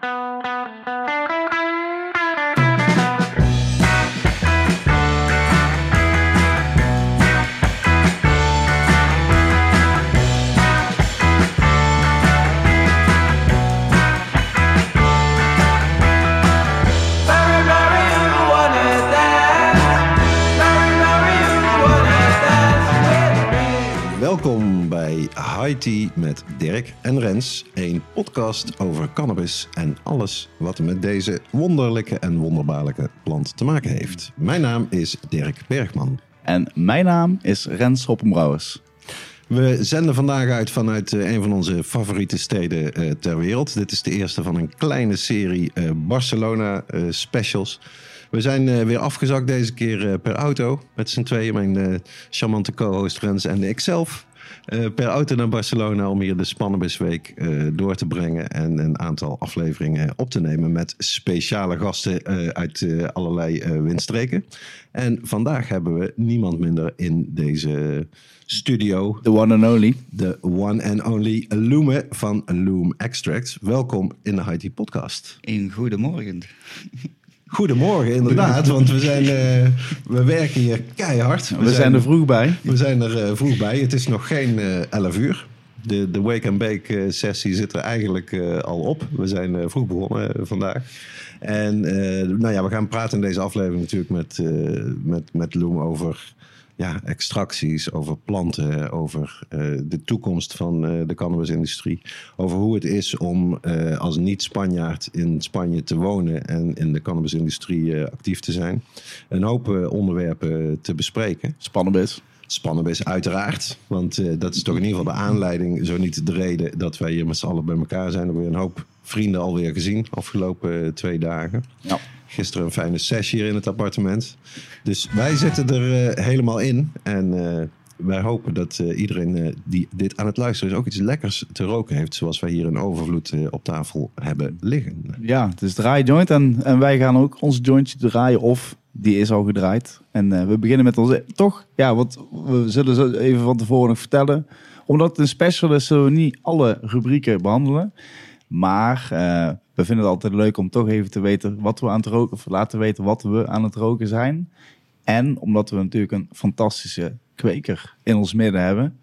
Welkom bij High Tea met Dirk en Rens. Een podcast over cannabis en alles wat met deze wonderlijke en wonderbaarlijke plant te maken heeft. Mijn naam is Dirk Bergman. En mijn naam is Rens Hoppenbrouwers. We zenden vandaag uit vanuit eh, een van onze favoriete steden eh, ter wereld. Dit is de eerste van een kleine serie eh, Barcelona specials. We zijn weer afgezakt deze keer per auto. Met z'n tweeën, mijn charmante co-host Rens en ikzelf. Eh, per auto naar Barcelona om hier de Spannenbisweek eh door te brengen. En een aantal afleveringen op te nemen met speciale gasten eh, uit allerlei eh, windstreken. En vandaag hebben we niemand minder in deze studio The one and only. de one and only Loome van Loom Extract. Welkom in de Haiti podcast. Een goedemorgen. Goedemorgen, inderdaad, want we, zijn, eh, we werken hier keihard. We, zijn er vroeg bij. We zijn er eh, vroeg bij. Het is nog geen eh 11 uur. De, de wake and bake sessie zit er eigenlijk al op. We zijn vroeg begonnen vandaag. En nou ja, we gaan praten in deze aflevering natuurlijk met, met, met Loom over ja, extracties, over planten, over eh, de toekomst van eh, de cannabisindustrie. Over hoe het is om eh, als niet-Spanjaard in Spanje te wonen en in de cannabisindustrie actief te zijn. Een hoop onderwerpen te bespreken. Spannend Spannend is uiteraard, want dat is toch in ieder geval de aanleiding, zo niet de reden dat wij hier met z'n allen bij elkaar zijn. We hebben weer een hoop vrienden alweer gezien afgelopen twee dagen. Ja. Gisteren een fijne sessie hier in het appartement. Dus wij zitten er eh, helemaal in. En eh, wij hopen dat eh, iedereen die dit aan het luisteren is ook iets lekkers te roken heeft. Zoals wij hier in overvloed op tafel hebben liggen. Ja, het is draai joint en, en wij gaan ook ons jointje draaien of die is al gedraaid. En we beginnen met onze, toch? Ja, want we zullen zo even van tevoren nog vertellen. Omdat een special is, zullen we niet alle rubrieken behandelen. Maar we vinden het altijd leuk om toch even te weten wat we aan het roken, of laten weten wat we aan het roken zijn. En omdat we natuurlijk een fantastische kweker in ons midden hebben,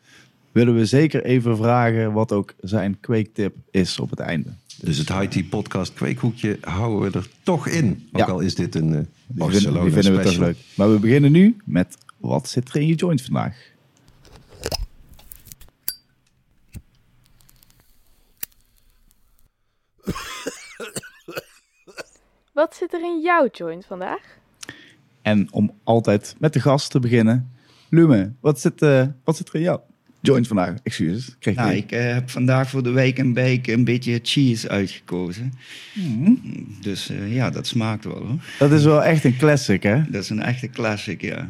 willen we zeker even vragen wat ook zijn kweektip is op het einde. Dus het High Tea podcast kweekhoekje houden we er toch in. Ook Ja. al is dit een eh Die vinden, die vinden we toch special. leuk. Maar we beginnen nu met wat zit er in je joint vandaag? Wat zit er in jouw joint vandaag? En om altijd met de gast te beginnen. Lume, wat zit, eh, wat zit er in jouw joint vandaag? Excuses. Kreeg Nou, ik eh, heb vandaag voor de week en bake een beetje cheese uitgekozen. Mhm. Dus eh, ja, dat smaakt wel hoor. Dat is wel echt een classic, hè? Dat is een echte classic, ja.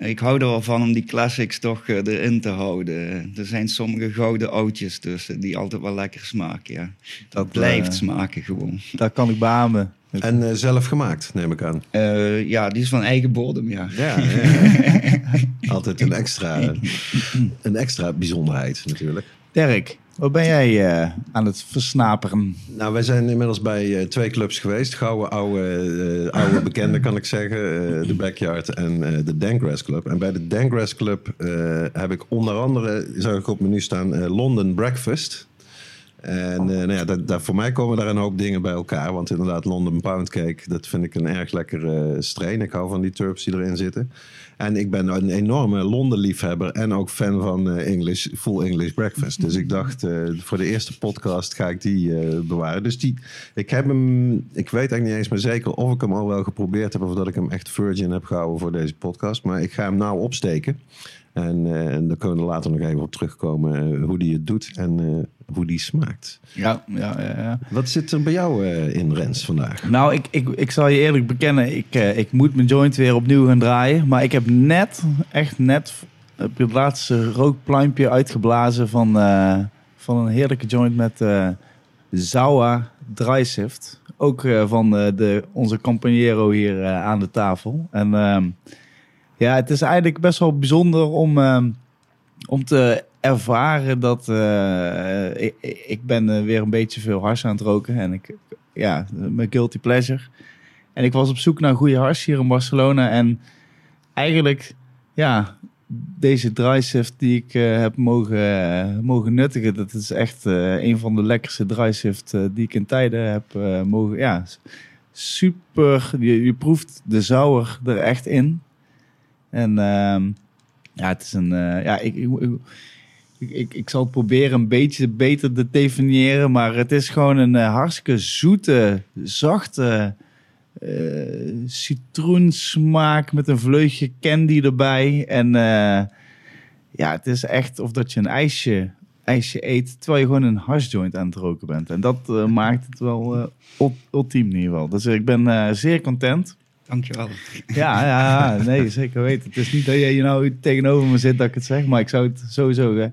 Ik hou er wel van om die classics toch eh, erin te houden. Er zijn sommige gouden oudjes tussen die altijd wel lekker smaken, ja. Dat, Dat, blijft eh, smaken gewoon. Dat kan ik beamen. En eh, zelf gemaakt, neem ik aan. Eh, ja, die is van eigen bodem, ja. Ja, altijd een extra, een extra bijzonderheid natuurlijk. Dirk, wat ben jij eh, aan het versnaperen? Nou, wij zijn inmiddels bij eh, twee clubs geweest. Gouden oude, eh, oude bekenden, kan ik zeggen. De Backyard en de Dangrass Club. En bij de Dangrass Club heb ik onder andere, zag ik op het menu staan, London Breakfast. En nou ja, dat, dat- voor mij komen daar een hoop dingen bij elkaar. Want inderdaad, London Pound Cake, dat vind ik een erg lekkere strain. Ik hou van die turps die erin zitten. En ik ben een enorme Londen-liefhebber en ook fan van eh, English, Full English Breakfast. Dus ik dacht, eh, voor de eerste podcast ga ik die eh, bewaren. Dus die, ik heb hem, ik weet eigenlijk niet eens meer zeker of ik hem al wel geprobeerd heb of dat ik hem echt virgin heb gehouden voor deze podcast. Maar ik ga hem nou opsteken. En, dan kunnen we er later nog even op terugkomen hoe die het doet en hoe die smaakt. Ja, ja, ja. ja. Wat zit er bij jou eh, in, Rens, vandaag? Nou, ik, ik, ik zal je eerlijk bekennen, ik, eh, ik moet mijn joint weer opnieuw gaan draaien. Maar ik heb net, echt net, op het laatste rookpluimpje uitgeblazen van, eh, van een heerlijke joint met Zawa Drysift. Ook van de, onze compañero hier aan de tafel. En ehm, ja, het is eigenlijk best wel bijzonder om, ehm, om te ervaren dat eh, ik, ik ben eh, weer een beetje veel hars aan het roken. En ik, ja, mijn guilty pleasure. En ik was op zoek naar goede hars hier in Barcelona. En eigenlijk, ja, deze dryshift die ik eh, heb mogen, mogen nuttigen, dat is echt een van de lekkerste dryshift die ik in tijden heb mogen. Ja, super. Je, je proeft de zouwer er echt in. En ehm, ja, het is een. ja, ik, ik, ik zal het proberen een beetje beter te definiëren, maar het is gewoon een eh, hartstikke zoete, zachte eh, citroensmaak met een vleugje candy erbij. En eh, ja, het is echt of dat je een ijsje, ijsje eet terwijl je gewoon een hashjoint aan het roken bent. En dat maakt het wel ul- ultiem in ieder geval. Dus ik ben zeer content. Dankjewel. Ja, ja, ja, nee, zeker weten. Het is niet dat jij nou tegenover me zit dat ik het zeg, maar ik zou het sowieso... eh,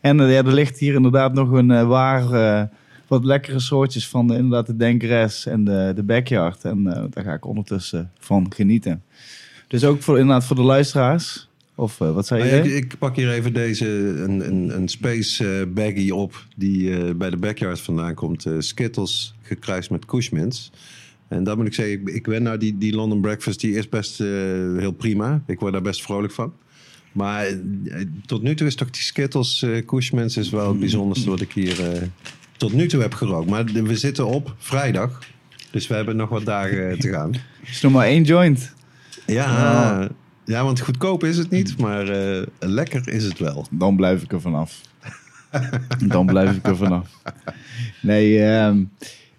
en eh, ja, er ligt hier inderdaad nog een eh, waar... eh, wat lekkere soortjes van de, inderdaad de Denkres en de, de Backyard. En eh, daar ga ik ondertussen van genieten. Dus ook voor, inderdaad voor de luisteraars. Of wat zei Maar je? ik, ik pak hier even deze, een, een, een space eh, baggie op die eh, bij de backyard vandaan komt. Eh, Skittles gekruist met Cushmans. En dat moet ik zeggen, ik, ik ben nou die, die London Breakfast, die is best eh, heel prima. Ik word daar best vrolijk van. Maar eh, tot nu toe is toch die Skittles uh, Cushmans is wel het bijzonderste wat ik hier tot nu toe heb gerookt. Maar de- we zitten op vrijdag, dus we hebben nog wat dagen te gaan. is nog maar één joint. Ja, ja want goedkoop is het niet, maar lekker is het wel. Dan blijf ik er vanaf. Dan blijf ik er vanaf. Nee, ehm,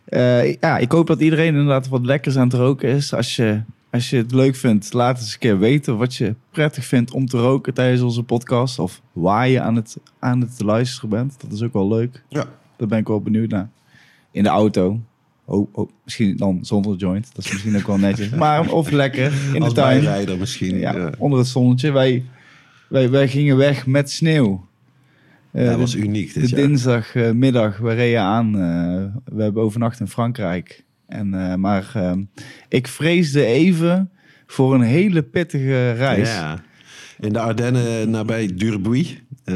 eh, ja, ik hoop dat iedereen inderdaad wat lekkers aan het roken is. Als je, als je het leuk vindt, laat eens een keer weten wat je prettig vindt om te roken tijdens onze podcast. Of waar je aan het, aan het luisteren bent. Dat is ook wel leuk. Ja. Daar ben ik wel benieuwd naar. In de auto. Oh, oh, misschien dan zonder joint. Dat is misschien ook wel netjes. Maar of lekker in Als de tuin. bijrijder misschien. Ja, Ja, onder het zonnetje. Wij, wij, wij gingen weg met sneeuw. Eh, dat de- was uniek de dit jaar. dinsdagmiddag, we reden aan. eh, we hebben overnacht in Frankrijk. En, eh, maar eh, ik vreesde even voor een hele pittige reis. Ja. In de Ardennen nabij Durbuy eh,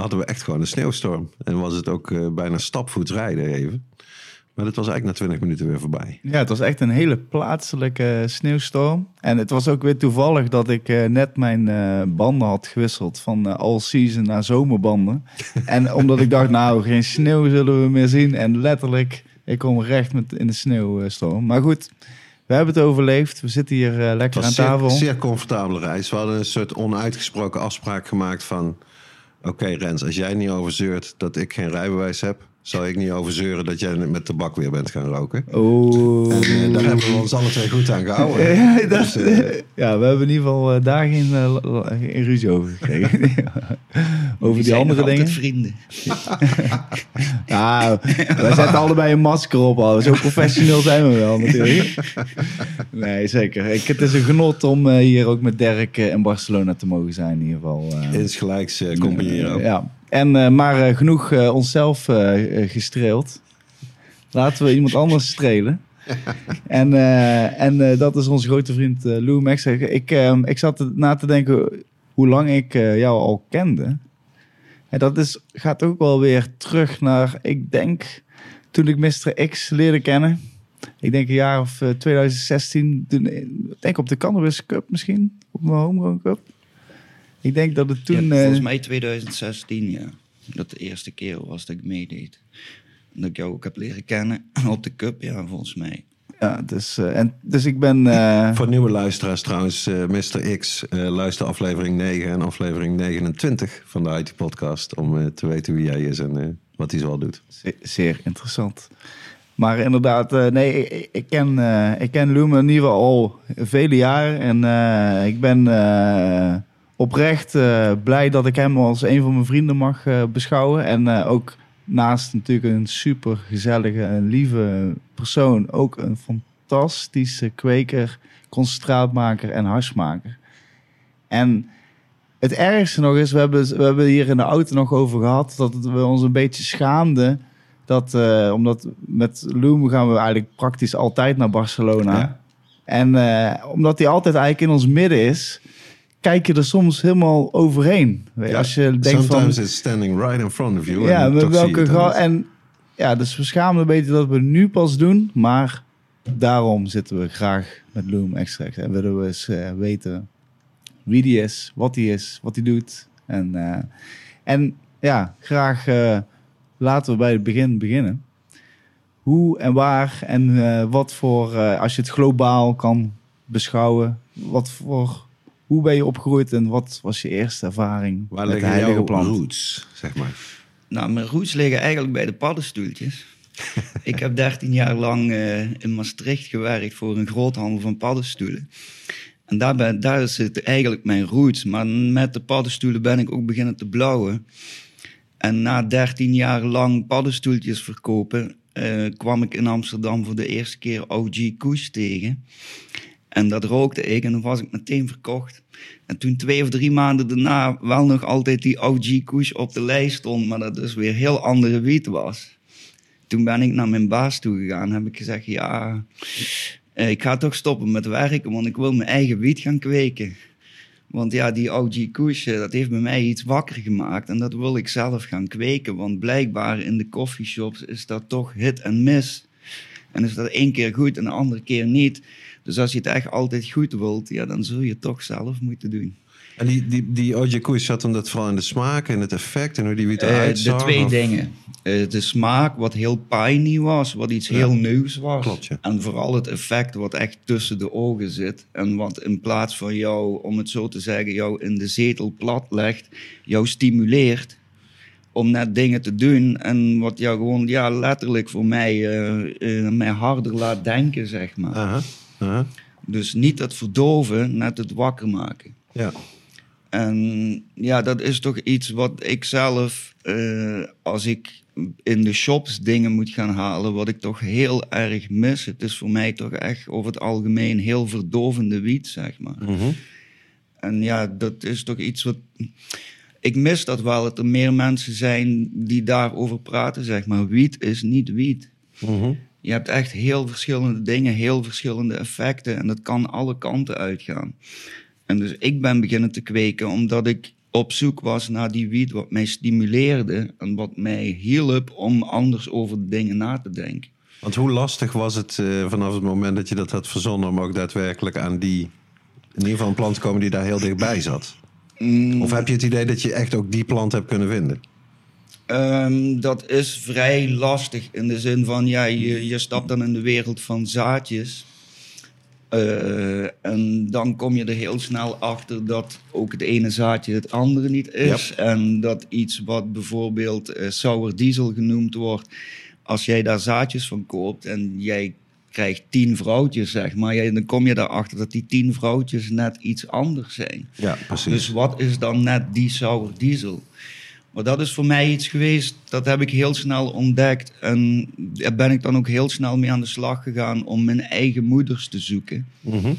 hadden we echt gewoon een sneeuwstorm. En was het ook eh, bijna stapvoets rijden even. Maar dat was eigenlijk na 20 minuten weer voorbij. Ja, het was echt een hele plaatselijke sneeuwstorm. En het was ook weer toevallig dat ik eh, net mijn eh, banden had gewisseld van eh, all-season naar zomerbanden. en omdat ik dacht, nou, geen sneeuw zullen we meer zien. En letterlijk, ik kom recht met, in de sneeuwstorm. Maar goed, we hebben het overleefd. We zitten hier lekker aan zeer, tafel. zeer comfortabele reis. We hadden een soort onuitgesproken afspraak gemaakt van... Oké Rens, als jij niet over zeurt dat ik geen rijbewijs heb... zal ik niet over zeuren dat jij met tabak weer bent gaan roken. Oh. En eh, daar hebben we ons alle twee goed aan gehouden. Ja, dat- Dus, eh, ja, we hebben in ieder geval eh, daar geen, geen ruzie over gekregen. over die, andere dingen. vrienden. Ja, wij zetten allebei een masker op. Al. Zo professioneel zijn we wel natuurlijk. Nee, zeker. Ik, het is een genot om hier ook met Dirk in Barcelona te mogen zijn in ieder geval. eh. insgelijks eh combineren. Ja, en, eh, maar eh, genoeg eh, onszelf gestreeld. Laten we iemand anders strelen. en en dat is onze grote vriend Lou Max. Ik, eh, ik zat na te denken hoe lang ik jou al kende. En dat is, gaat ook wel weer terug naar, ik denk, toen ik Mr. X leerde kennen. Ik denk een jaar of eh, 2016. Toen, ik denk op de Cannabis Cup misschien. Op mijn Homegrown Cup. Ik denk dat het toen... ja, eh, volgens mij 2016, ja. Dat de eerste keer was dat ik meedeed. Dat ik jou ook heb leren kennen op de cup, ja, volgens mij. Ja, dus, eh, en, dus ik ben... eh, Voor nieuwe luisteraars trouwens, eh, Mr. X, eh, luister aflevering 9 en aflevering 29 van de IT-podcast... om eh, te weten wie jij is en eh, wat hij zoal doet. ze- zeer interessant. Maar inderdaad, eh, nee, ik, ik ken, eh ik ken Lumen in ieder geval al vele jaren. En eh, ik ben eh, oprecht eh, blij dat ik hem als een van mijn vrienden mag eh, beschouwen. En eh, ook naast natuurlijk een super gezellige en lieve persoon... ook een fantastische kweker, concentraatmaker en harsmaker. En het ergste nog is, we hebben, we hebben hier in de auto nog over gehad... dat we ons een beetje schaamden... Dat, omdat met Loom gaan we eigenlijk praktisch altijd naar Barcelona. Ja. En omdat hij altijd eigenlijk in ons midden is, kijk je er soms helemaal overheen. Ja, Als je denkt van... Sometimes it's standing right in front of you. Ja, en met welke het dan ga- niet. En ja, dus we schamen een beetje dat we nu pas doen. Maar daarom zitten we graag met Loom Extract. En willen we eens eh, weten wie die is, wat die is, wat hij doet. En, eh, en ja, graag eh, laten we bij het begin beginnen. Hoe en waar en wat voor, als je het globaal kan beschouwen, wat voor, hoe ben je opgegroeid en wat was je eerste ervaring Waar met de liggen heilige plant? roots, zeg maar? Nou, mijn roots liggen eigenlijk bij de paddenstoeltjes. ik heb 13 jaar lang eh, in Maastricht gewerkt voor een groothandel van paddenstoelen. En daar, ben, daar zit eigenlijk mijn roots. Maar met de paddenstoelen ben ik ook beginnen te blauwen. En na 13 jaar lang paddenstoeltjes verkopen, eh, kwam ik in Amsterdam voor de eerste keer OG Koes tegen. En dat rookte ik en dan was ik meteen verkocht. En toen twee of drie maanden daarna wel nog altijd die OG Koes op de lijst stond, maar dat dus weer heel andere wiet was. Toen ben ik naar mijn baas toe gegaan heb ik gezegd, ja, eh, ik ga toch stoppen met werken, want ik wil mijn eigen wiet gaan kweken. Want ja, die OG Koes, eh, dat heeft bij mij iets wakker gemaakt. En dat wil ik zelf gaan kweken. Want blijkbaar in de coffeeshops is dat toch hit en miss. En is dat één keer goed en de andere keer niet. Dus als je het echt altijd goed wilt, ja, dan zul je het toch zelf moeten doen. En die, die, die OJ Koers zat hem dat vooral in de smaak en het effect en hoe die wiet eruit de zag? twee of- dingen. Eh, de smaak, wat heel piney was, wat iets heel nieuws was. Klopt, ja. En vooral het effect wat echt tussen de ogen zit. En wat in plaats van jou, om het zo te zeggen, jou in de zetel plat legt, jou stimuleert om net dingen te doen. En wat jou gewoon, ja, letterlijk voor mij, mij harder laat denken, zeg maar. Dus niet het verdoven, net het wakker maken. Ja. En ja, dat is toch iets wat ik zelf, eh, als ik in de shops dingen moet gaan halen, wat ik toch heel erg mis. Het is voor mij toch echt over het algemeen heel verdovende wiet, zeg maar. Mhm. En ja, dat is toch iets wat. Ik mis dat wel, dat er meer mensen zijn die daarover praten, zeg maar. Wiet is niet wiet. Mhm. Je hebt echt heel verschillende dingen, heel verschillende effecten en dat kan alle kanten uitgaan. En dus ik ben beginnen te kweken omdat ik op zoek was naar die wiet wat mij stimuleerde en wat mij hielp om anders over dingen na te denken. Want hoe lastig was het eh, vanaf het moment dat je dat had verzonnen om ook daadwerkelijk aan die, in ieder geval een plant te komen die daar heel dichtbij zat? Mm, Of heb je het idee dat je echt ook die plant hebt kunnen vinden? Ehm, dat is vrij lastig in de zin van, ja, je, je stapt dan in de wereld van zaadjes. Eh, en dan kom je er heel snel achter dat ook het ene zaadje het andere niet is. En dat iets wat bijvoorbeeld sour diesel genoemd wordt, als jij daar zaadjes van koopt en jij krijgt tien vrouwtjes, zeg maar, jij, dan kom je daarachter dat die tien vrouwtjes net iets anders zijn. Ja, precies. Dus wat is dan net die sour diesel? Maar dat is voor mij iets geweest, dat heb ik heel snel ontdekt. En daar ben ik dan ook heel snel mee aan de slag gegaan om mijn eigen moeders te zoeken. Mhm.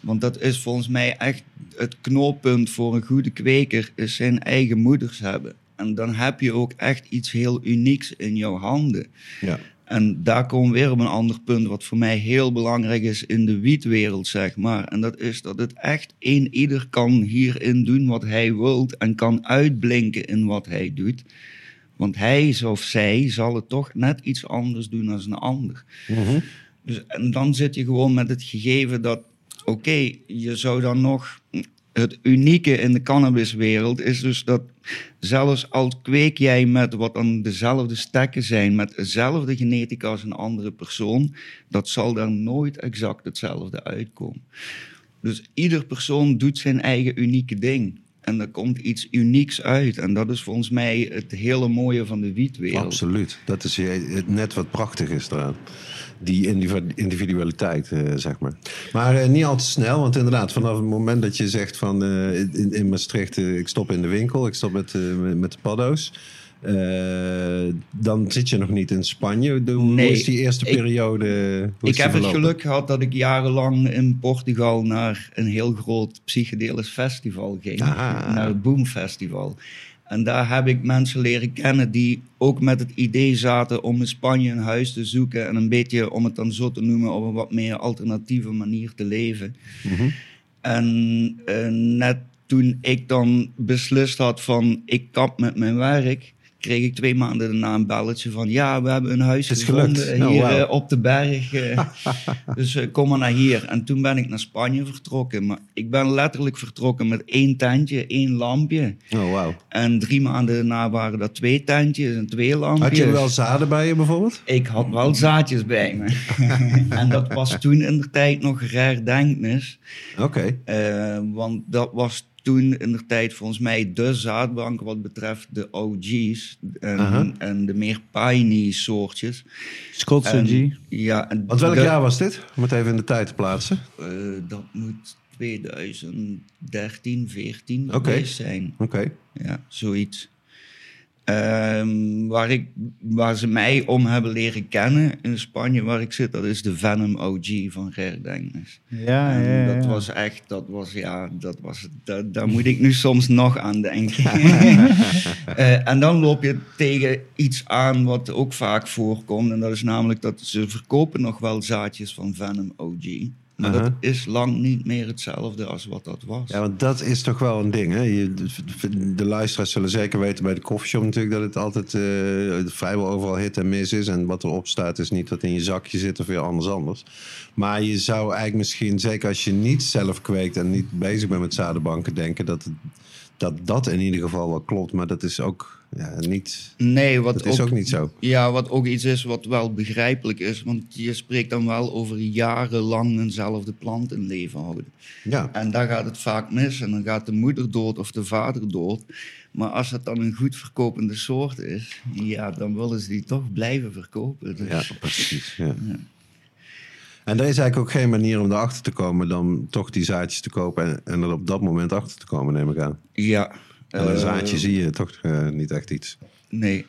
Want dat is volgens mij echt het knooppunt voor een goede kweker, is zijn eigen moeders hebben. En dan heb je ook echt iets heel unieks in jouw handen. Ja. En daar komen we weer op een ander punt, wat voor mij heel belangrijk is in de wietwereld, zeg maar. En dat is dat het echt een ieder kan hierin doen wat hij wilt en kan uitblinken in wat hij doet. Want hij of zij zal het toch net iets anders doen dan een ander. Mhm. Dus, en dan zit je gewoon met het gegeven dat, oké, je zou dan nog. Het unieke in de cannabiswereld is dus dat zelfs al kweek jij met wat dan dezelfde stekken zijn, met dezelfde genetica als een andere persoon, dat zal daar nooit exact hetzelfde uitkomen. Dus ieder persoon doet zijn eigen unieke ding. En er komt iets unieks uit. En dat is volgens mij het hele mooie van de wietwereld. Absoluut. Dat is net wat prachtig is eraan. Die individu- individualiteit, eh, zeg maar. Maar eh, niet al te snel, want inderdaad, vanaf het moment dat je zegt van eh, in, in Maastricht, ik stop in de winkel, ik stop met, met- met de paddo's. eh, dan zit je nog niet in Spanje. De, hoe Nee, is die eerste ik- periode? Ik heb het geluk gehad dat ik jarenlang in Portugal naar een heel groot psychedelisch festival ging. Aha. Naar het Boom Festival. En daar heb ik mensen leren kennen die ook met het idee zaten om in Spanje een huis te zoeken. En een beetje, om het dan zo te noemen, op een wat meer alternatieve manier te leven. Mhm. En eh, net toen ik dan beslist had van ik kap met mijn werk, kreeg ik twee maanden daarna een belletje van ja, we hebben een huis Het is gevonden gelukt. Oh, hier wauw. eh, op de berg. eh. dus eh, kom maar naar hier. En toen ben ik naar Spanje vertrokken. Maar ik ben letterlijk vertrokken met één tentje, één lampje. Oh, wauw. En drie maanden daarna waren dat twee tentjes en twee lampjes. Had je wel zaden bij je bijvoorbeeld? Ik had wel zaadjes bij me. en dat was toen in de tijd nog rare denknis. Oké. Want dat was toen in de tijd volgens mij de zaadbank wat betreft de OG's. En, en de meer piney soortjes. Scots En- G. Ja, en Want welk de- jaar was dit? Om het even in de tijd te plaatsen. eh, dat moet 2013, 14 Oké. geweest zijn. Oké. Ja, zoiets. Ehm, waar, ik, waar ze mij om hebben leren kennen in Spanje, waar ik zit, dat is de Venom OG van Ger Denknes. Ja, En ja, ja. dat was echt, dat was, ja, dat was, daar, daar moet ik nu soms nog aan denken. Eh, en dan loop je tegen iets aan wat ook vaak voorkomt, en dat is namelijk dat ze verkopen nog wel zaadjes van Venom OG. Maar dat Aha. is lang niet meer hetzelfde als wat dat was. Ja, want dat is toch wel een ding. Hè? Je, de luisteraars zullen zeker weten bij de koffieshop natuurlijk dat het altijd eh, vrijwel overal hit en mis is. En wat erop staat is niet wat in je zakje zit of weer anders anders. Maar je zou eigenlijk misschien, zeker als je niet zelf kweekt en niet bezig bent met zadenbanken, denken dat het- dat, dat in ieder geval wel klopt. Maar dat is ook ja, niet, Nee, wat dat is ook niet zo. Ja, wat ook iets is wat wel begrijpelijk is. Want je spreekt dan wel over jarenlang eenzelfde plant in leven houden. Ja, En daar gaat het vaak mis. En dan gaat de moeder dood of de vader dood. Maar als het dan een goed verkopende soort is, ja, dan willen ze die toch blijven verkopen. Dus, ja precies. Ja. En er is eigenlijk ook geen manier om erachter te komen dan toch die zaadjes te kopen en, en er op dat moment achter te komen, neem ik aan. ja. En een eh, zaadje zie je toch eh, niet echt iets. Nee.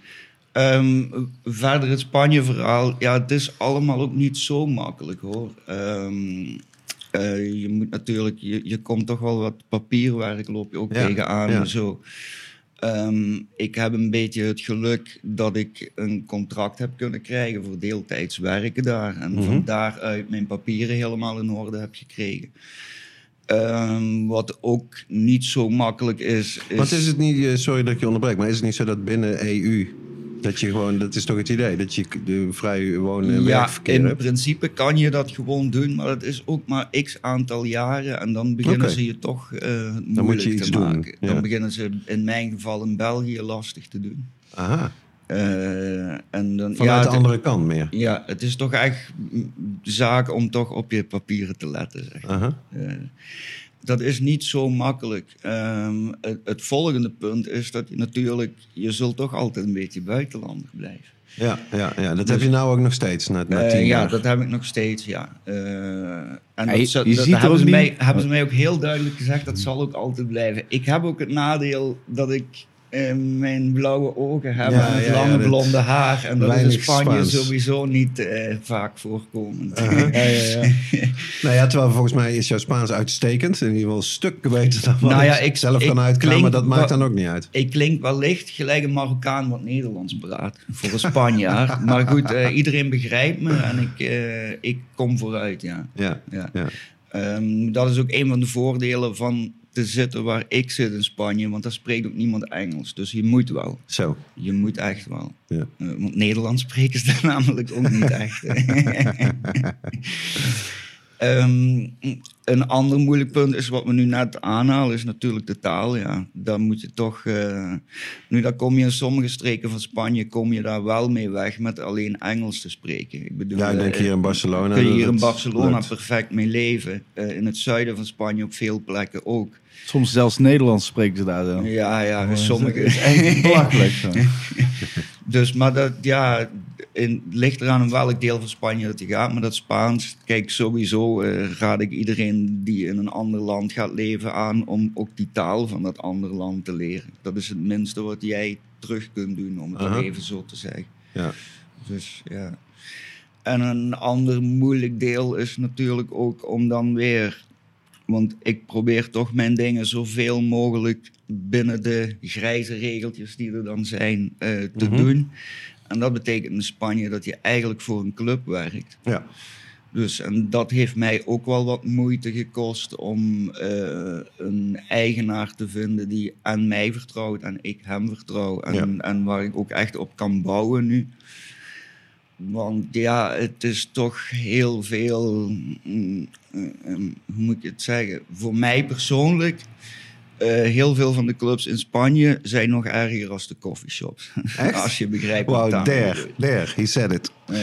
Ehm, verder het Spanje-verhaal. Ja, het is allemaal ook niet zo makkelijk hoor. Ehm, eh, je moet natuurlijk, je, je komt toch wel wat papierwerk loop je ook Ja, tegenaan ja. en zo. Ehm, ik heb een beetje het geluk dat ik een contract heb kunnen krijgen voor deeltijds werken daar. En Mhm. van daaruit mijn papieren helemaal in orde heb gekregen. Ehm, wat ook niet zo makkelijk is. is Want is het niet, eh, sorry dat ik je onderbreek, maar is het niet zo dat binnen EU, dat je gewoon, dat is toch het idee, dat je de vrije wonen en Ja, werkverkeer in hebt? principe kan je dat gewoon doen, maar dat is ook maar x aantal jaren. En dan beginnen ze je toch eh moet moeilijk je iets te doen, maken. ja. Dan beginnen ze in mijn geval in België lastig te doen. Aha, Eh, en dan, vanuit ja, de het, andere kant meer. ja, het is toch echt zaak om toch op je papieren te letten. Zeg. Aha. Eh, dat is niet zo makkelijk. Ehm, het, het volgende punt is dat je natuurlijk, je zult toch altijd een beetje buitenlander blijven. Ja, ja, ja, dat heb je nou ook nog steeds, na, na Eh, tien ja, jaar. dat heb ik nog steeds, ja. Eh, en Ja, dat, je- dat ziet er hebben, ze mij, hebben ze mij ook heel duidelijk gezegd, dat zal ook altijd blijven. Ik heb ook het nadeel dat ik eh, mijn blauwe ogen heb Ja, en het ja, ja, lange blonde haar. En dat is in Spanje Spaans. sowieso niet eh, vaak voorkomend. Ja, ja, ja. Nou ja, terwijl volgens mij is jouw Spaans uitstekend. In ieder geval een stuk beter dan wat Nou ja, ik, zelf kan uitkomen. klink Dat maakt dan ook niet uit. Ik klink wellicht gelijk een Marokkaan wat Nederlands praat, voor een Spanjaard. maar goed, eh, iedereen begrijpt me en ik, ik kom vooruit, ja. Ja, Ja. ja. Ehm, dat is ook een van de voordelen van te zitten waar ik zit in Spanje, want daar spreekt ook niemand Engels. Dus je moet wel. Zo. Je moet echt wel. Ja. Eh, want Nederlands spreken ze daar namelijk ook niet echt. Ehm, een ander moeilijk punt is wat we nu net aanhalen, is natuurlijk de taal. Ja. Daar moet je toch. eh, nu, daar kom je in sommige streken van Spanje kom je daar wel mee weg met alleen Engels te spreken. Ik bedoel, Ja, ik denk eh, hier in Barcelona. kun je hier in Barcelona perfect mee leven. In het zuiden van Spanje op veel plekken ook. Soms zelfs Nederlands spreken ze daar zo. Ja, ja, Oh, sommige. Is echt belachelijk. Dus, maar dat, ja, in, het ligt eraan in welk deel van Spanje dat je gaat. Maar dat Spaans, kijk, sowieso eh, raad ik iedereen die in een ander land gaat leven aan om ook die taal van dat andere land te leren. Dat is het minste wat jij terug kunt doen, om het even zo te zeggen. Ja. Dus ja. En een ander moeilijk deel is natuurlijk ook om dan weer. Want ik probeer toch mijn dingen zoveel mogelijk binnen de grijze regeltjes die er dan zijn eh, te Mhm. doen. En dat betekent in Spanje dat je eigenlijk voor een club werkt. Ja. Dus en dat heeft mij ook wel wat moeite gekost om eh, een eigenaar te vinden die aan mij vertrouwt en ik hem vertrouw. En, Ja. en waar ik ook echt op kan bouwen nu. Want ja, het is toch heel veel, mm, eh, hoe moet ik het zeggen, voor mij persoonlijk. eh, heel veel van de clubs in Spanje zijn nog erger als de coffeeshops. Echt? Als je begrijpt wat Wow, ik daarmee there, there, he said it. Eh,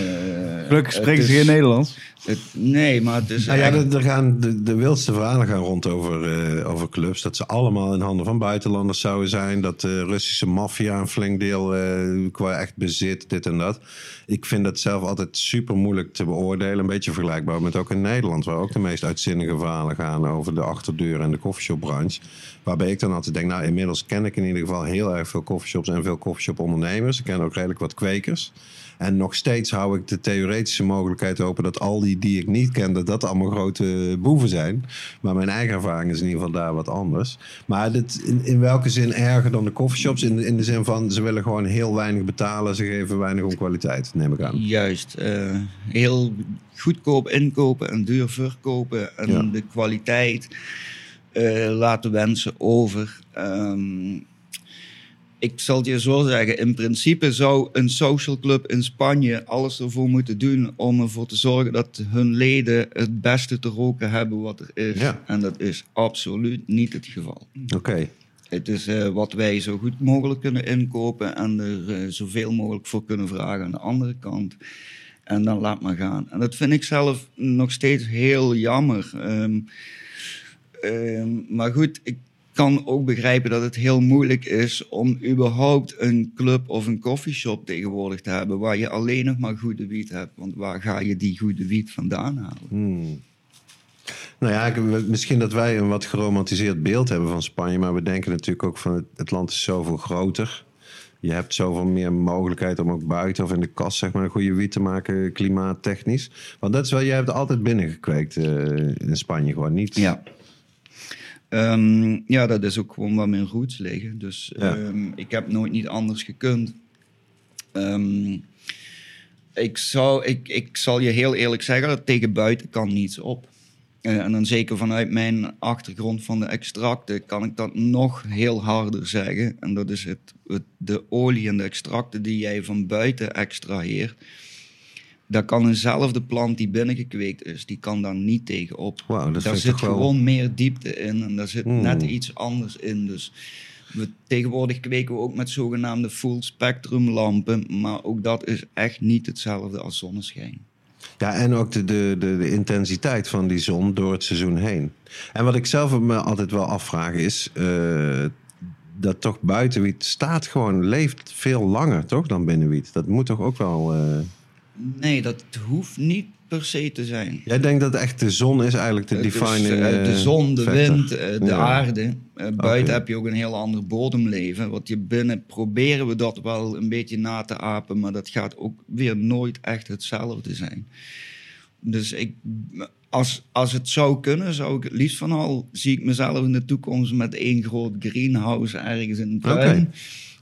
Gelukkig spreken ze geen Nederlands. het- nee, maar het is Nou ja, er, er gaan, de, de wildste verhalen gaan rond over, eh, over clubs. Dat ze allemaal in handen van buitenlanders zouden zijn. Dat de Russische maffia een flink deel eh, qua echt bezit, dit en dat. Ik vind dat zelf altijd super moeilijk te beoordelen. Een beetje vergelijkbaar met ook in Nederland. Waar ook de meest uitzinnige verhalen gaan over de achterdeur en de coffeeshopbranche. Waarbij ik dan altijd denk, nou inmiddels ken ik in ieder geval heel erg veel coffeeshops en veel coffeeshop ondernemers. Ik ken ook redelijk wat kwekers. En nog steeds hou ik de theoretische mogelijkheid open dat al die die ik niet ken, dat dat allemaal grote boeven zijn. Maar mijn eigen ervaring is in ieder geval daar wat anders. Maar dit, in, in welke zin erger dan de coffeeshops? In, de- in de zin van ze willen gewoon heel weinig betalen, ze geven weinig om kwaliteit, neem ik aan. Juist. eh, heel goedkoop inkopen en duur verkopen. En Ja. de kwaliteit eh, laten wensen over. Ehm, ik zal het je zo zeggen. In principe zou een social club in Spanje alles ervoor moeten doen om ervoor te zorgen dat hun leden het beste te roken hebben wat er is. Ja. En dat is absoluut niet het geval. Oké. Het is eh, wat wij zo goed mogelijk kunnen inkopen en er eh, zoveel mogelijk voor kunnen vragen aan de andere kant. En dan laat maar gaan. En dat vind ik zelf nog steeds heel jammer. Ehm, ehm, maar goed, ik kan ook begrijpen dat het heel moeilijk is om überhaupt een club of een coffeeshop tegenwoordig te hebben waar je alleen nog maar goede wiet hebt. Want waar ga je die goede wiet vandaan halen? Hmm. Nou ja, misschien dat wij een wat geromantiseerd beeld hebben van Spanje. Maar we denken natuurlijk ook van het, land is zoveel groter. Je hebt zoveel meer mogelijkheid om ook buiten of in de kast zeg maar, een goede wiet te maken, klimaattechnisch. Want dat is wel, jij hebt altijd binnengekweekt eh in Spanje gewoon niet. Ja. Ehm, ja, dat is ook gewoon waar mijn roots liggen. Dus Ja. ehm, ik heb nooit niet anders gekund. Ehm, ik, zou, ik, ik zal je heel eerlijk zeggen, dat tegen buiten kan niets op. Eh, en dan zeker vanuit mijn achtergrond van de extracten kan ik dat nog heel harder zeggen. En dat is het, het, de olie en de extracten die jij van buiten extraheert. Daar kan eenzelfde plant die binnengekweekt is, die kan daar niet tegen op. Wauw, dat daar zit wel- gewoon meer diepte in en daar zit Hmm. net iets anders in. Dus we, tegenwoordig kweken we ook met zogenaamde full spectrum lampen, maar ook dat is echt niet hetzelfde als zonneschijn. Ja, en ook de, de, de, de intensiteit van die zon door het seizoen heen. En wat ik zelf me altijd wel afvraag is... eh, dat toch buitenwiet staat gewoon, leeft veel langer toch dan binnenwiet. Dat moet toch ook wel... eh, Nee, dat hoeft niet per se te zijn. Jij denkt dat echt de zon is eigenlijk de Het is, defining... eh, de eh, zon, de factor? wind, eh, de Ja. aarde. Eh, buiten heb je ook een heel ander bodemleven. Wat je binnen proberen we dat wel een beetje na te apen, maar dat gaat ook weer nooit echt hetzelfde zijn. Dus ik, als, als het zou kunnen, zou ik het liefst van al, zie ik mezelf in de toekomst met één groot greenhouse ergens in een tuin.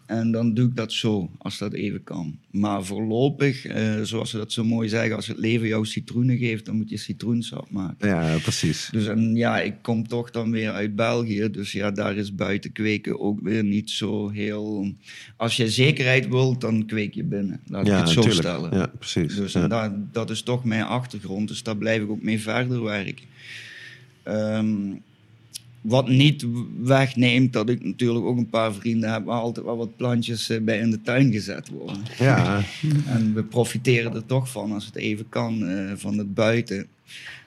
En dan doe ik dat zo, als dat even kan. Maar voorlopig, eh, zoals ze dat zo mooi zeggen, als het leven jou citroenen geeft, dan moet je citroensap maken. Ja, precies. Dus en ja, ik kom toch dan weer uit België. Dus ja, daar is buiten kweken ook weer niet zo heel... Als je zekerheid wilt, dan kweek je binnen. Laat Ja, ik het zo stellen. Ja, precies. Dus Ja. en daar, dat is toch mijn achtergrond. Dus daar blijf ik ook mee verder werken. Ehm, wat niet wegneemt dat ik natuurlijk ook een paar vrienden heb... waar altijd wel wat plantjes eh, bij in de tuin gezet worden. Ja, En we profiteren er toch van, als het even kan, eh, van het buiten.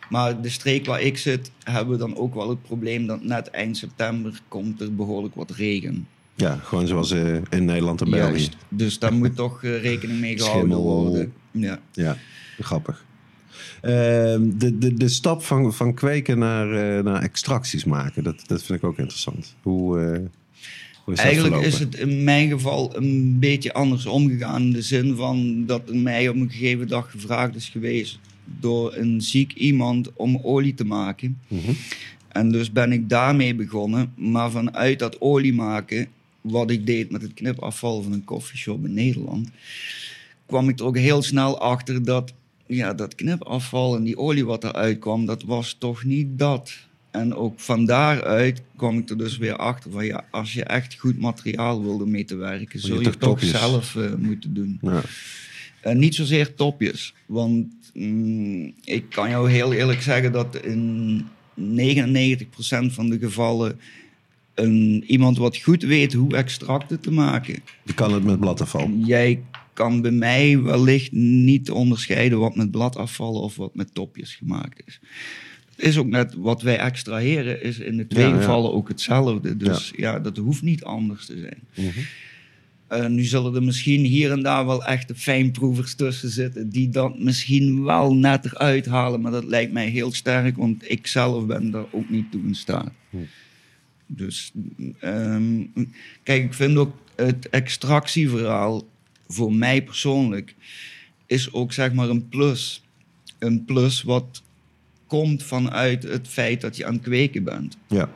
Maar de streek waar ik zit, hebben we dan ook wel het probleem dat net eind september komt er behoorlijk wat regen. ja, gewoon zoals eh, in Nederland en België. Juist. Dus daar moet toch rekening mee gehouden Schimmel. worden. Ja. Ja, grappig. Ehm, de, de, de stap van, van kweken naar, eh, naar extracties maken, dat, dat vind ik ook interessant. Hoe, eh, is Eigenlijk is het in mijn geval een beetje anders omgegaan. In de zin van dat er mij op een gegeven dag gevraagd is geweest door een ziek iemand om olie te maken. Mhm. En dus ben ik daarmee begonnen. Maar vanuit dat olie maken, wat ik deed met het knipafval van een koffieshop in Nederland, kwam ik er ook heel snel achter dat ja, dat knipafval en die olie wat eruit kwam, dat was toch niet dat. En ook van daaruit kwam ik er dus weer achter van ja, als je echt goed materiaal wilde mee te werken, zul je je, toch topjes. zelf eh, moeten doen. Ja. Eh, niet zozeer topjes. Want mm, ik kan jou heel eerlijk zeggen dat in 99% van de gevallen een, iemand wat goed weet hoe extracten te maken. Je kan het met bladafval. Jij kan bij mij wellicht niet onderscheiden wat met bladafval of wat met topjes gemaakt is. Het is ook net wat wij extraheren, is in de twee Ja, ja. gevallen ook hetzelfde. Dus ja. dat hoeft niet anders te zijn. Mhm. Eh, nu zullen er misschien hier en daar wel echte fijnproevers tussen zitten die dat misschien wel net eruit halen, maar dat lijkt mij heel sterk, want ik zelf ben daar ook niet toe in staat. Dus ehm, kijk, ik vind ook het extractieverhaal voor mij persoonlijk is ook zeg maar een plus. Een plus wat komt vanuit het feit dat je aan het kweken bent. Ja.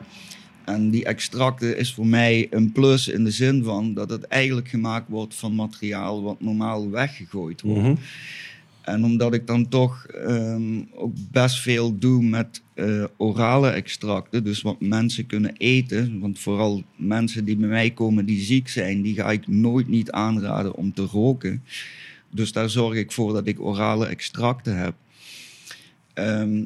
En die extracten is voor mij een plus in de zin van dat het eigenlijk gemaakt wordt van materiaal wat normaal weggegooid wordt. Mhm. En omdat ik dan toch ehm, ook best veel doe met eh, orale extracten, dus wat mensen kunnen eten, want vooral mensen die bij mij komen die ziek zijn, die ga ik nooit niet aanraden om te roken. Dus daar zorg ik voor dat ik orale extracten heb. Ehm,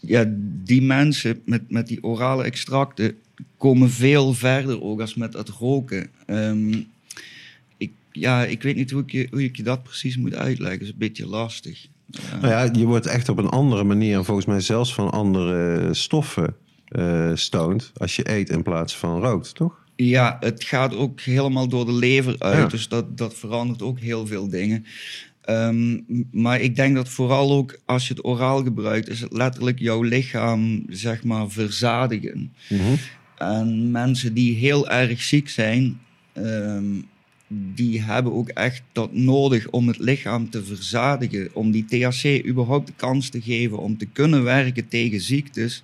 ja, die mensen met, met die orale extracten komen veel verder ook als met het roken. Ik, ja, ik weet niet hoe ik, je, hoe ik je dat precies moet uitleggen. Dat is een beetje lastig. Ja. Nou ja, je wordt echt op een andere manier, en volgens mij zelfs van andere stoffen eh stoned als je eet in plaats van rookt, toch? Ja, het gaat ook helemaal door de lever uit. Ja. Dus dat, dat verandert ook heel veel dingen. Ehm, maar ik denk dat vooral ook als je het oraal gebruikt, is het letterlijk jouw lichaam, zeg maar, verzadigen. Mhm. En mensen die heel erg ziek zijn, ehm, die hebben ook echt dat nodig om het lichaam te verzadigen. Om die THC überhaupt de kans te geven om te kunnen werken tegen ziektes,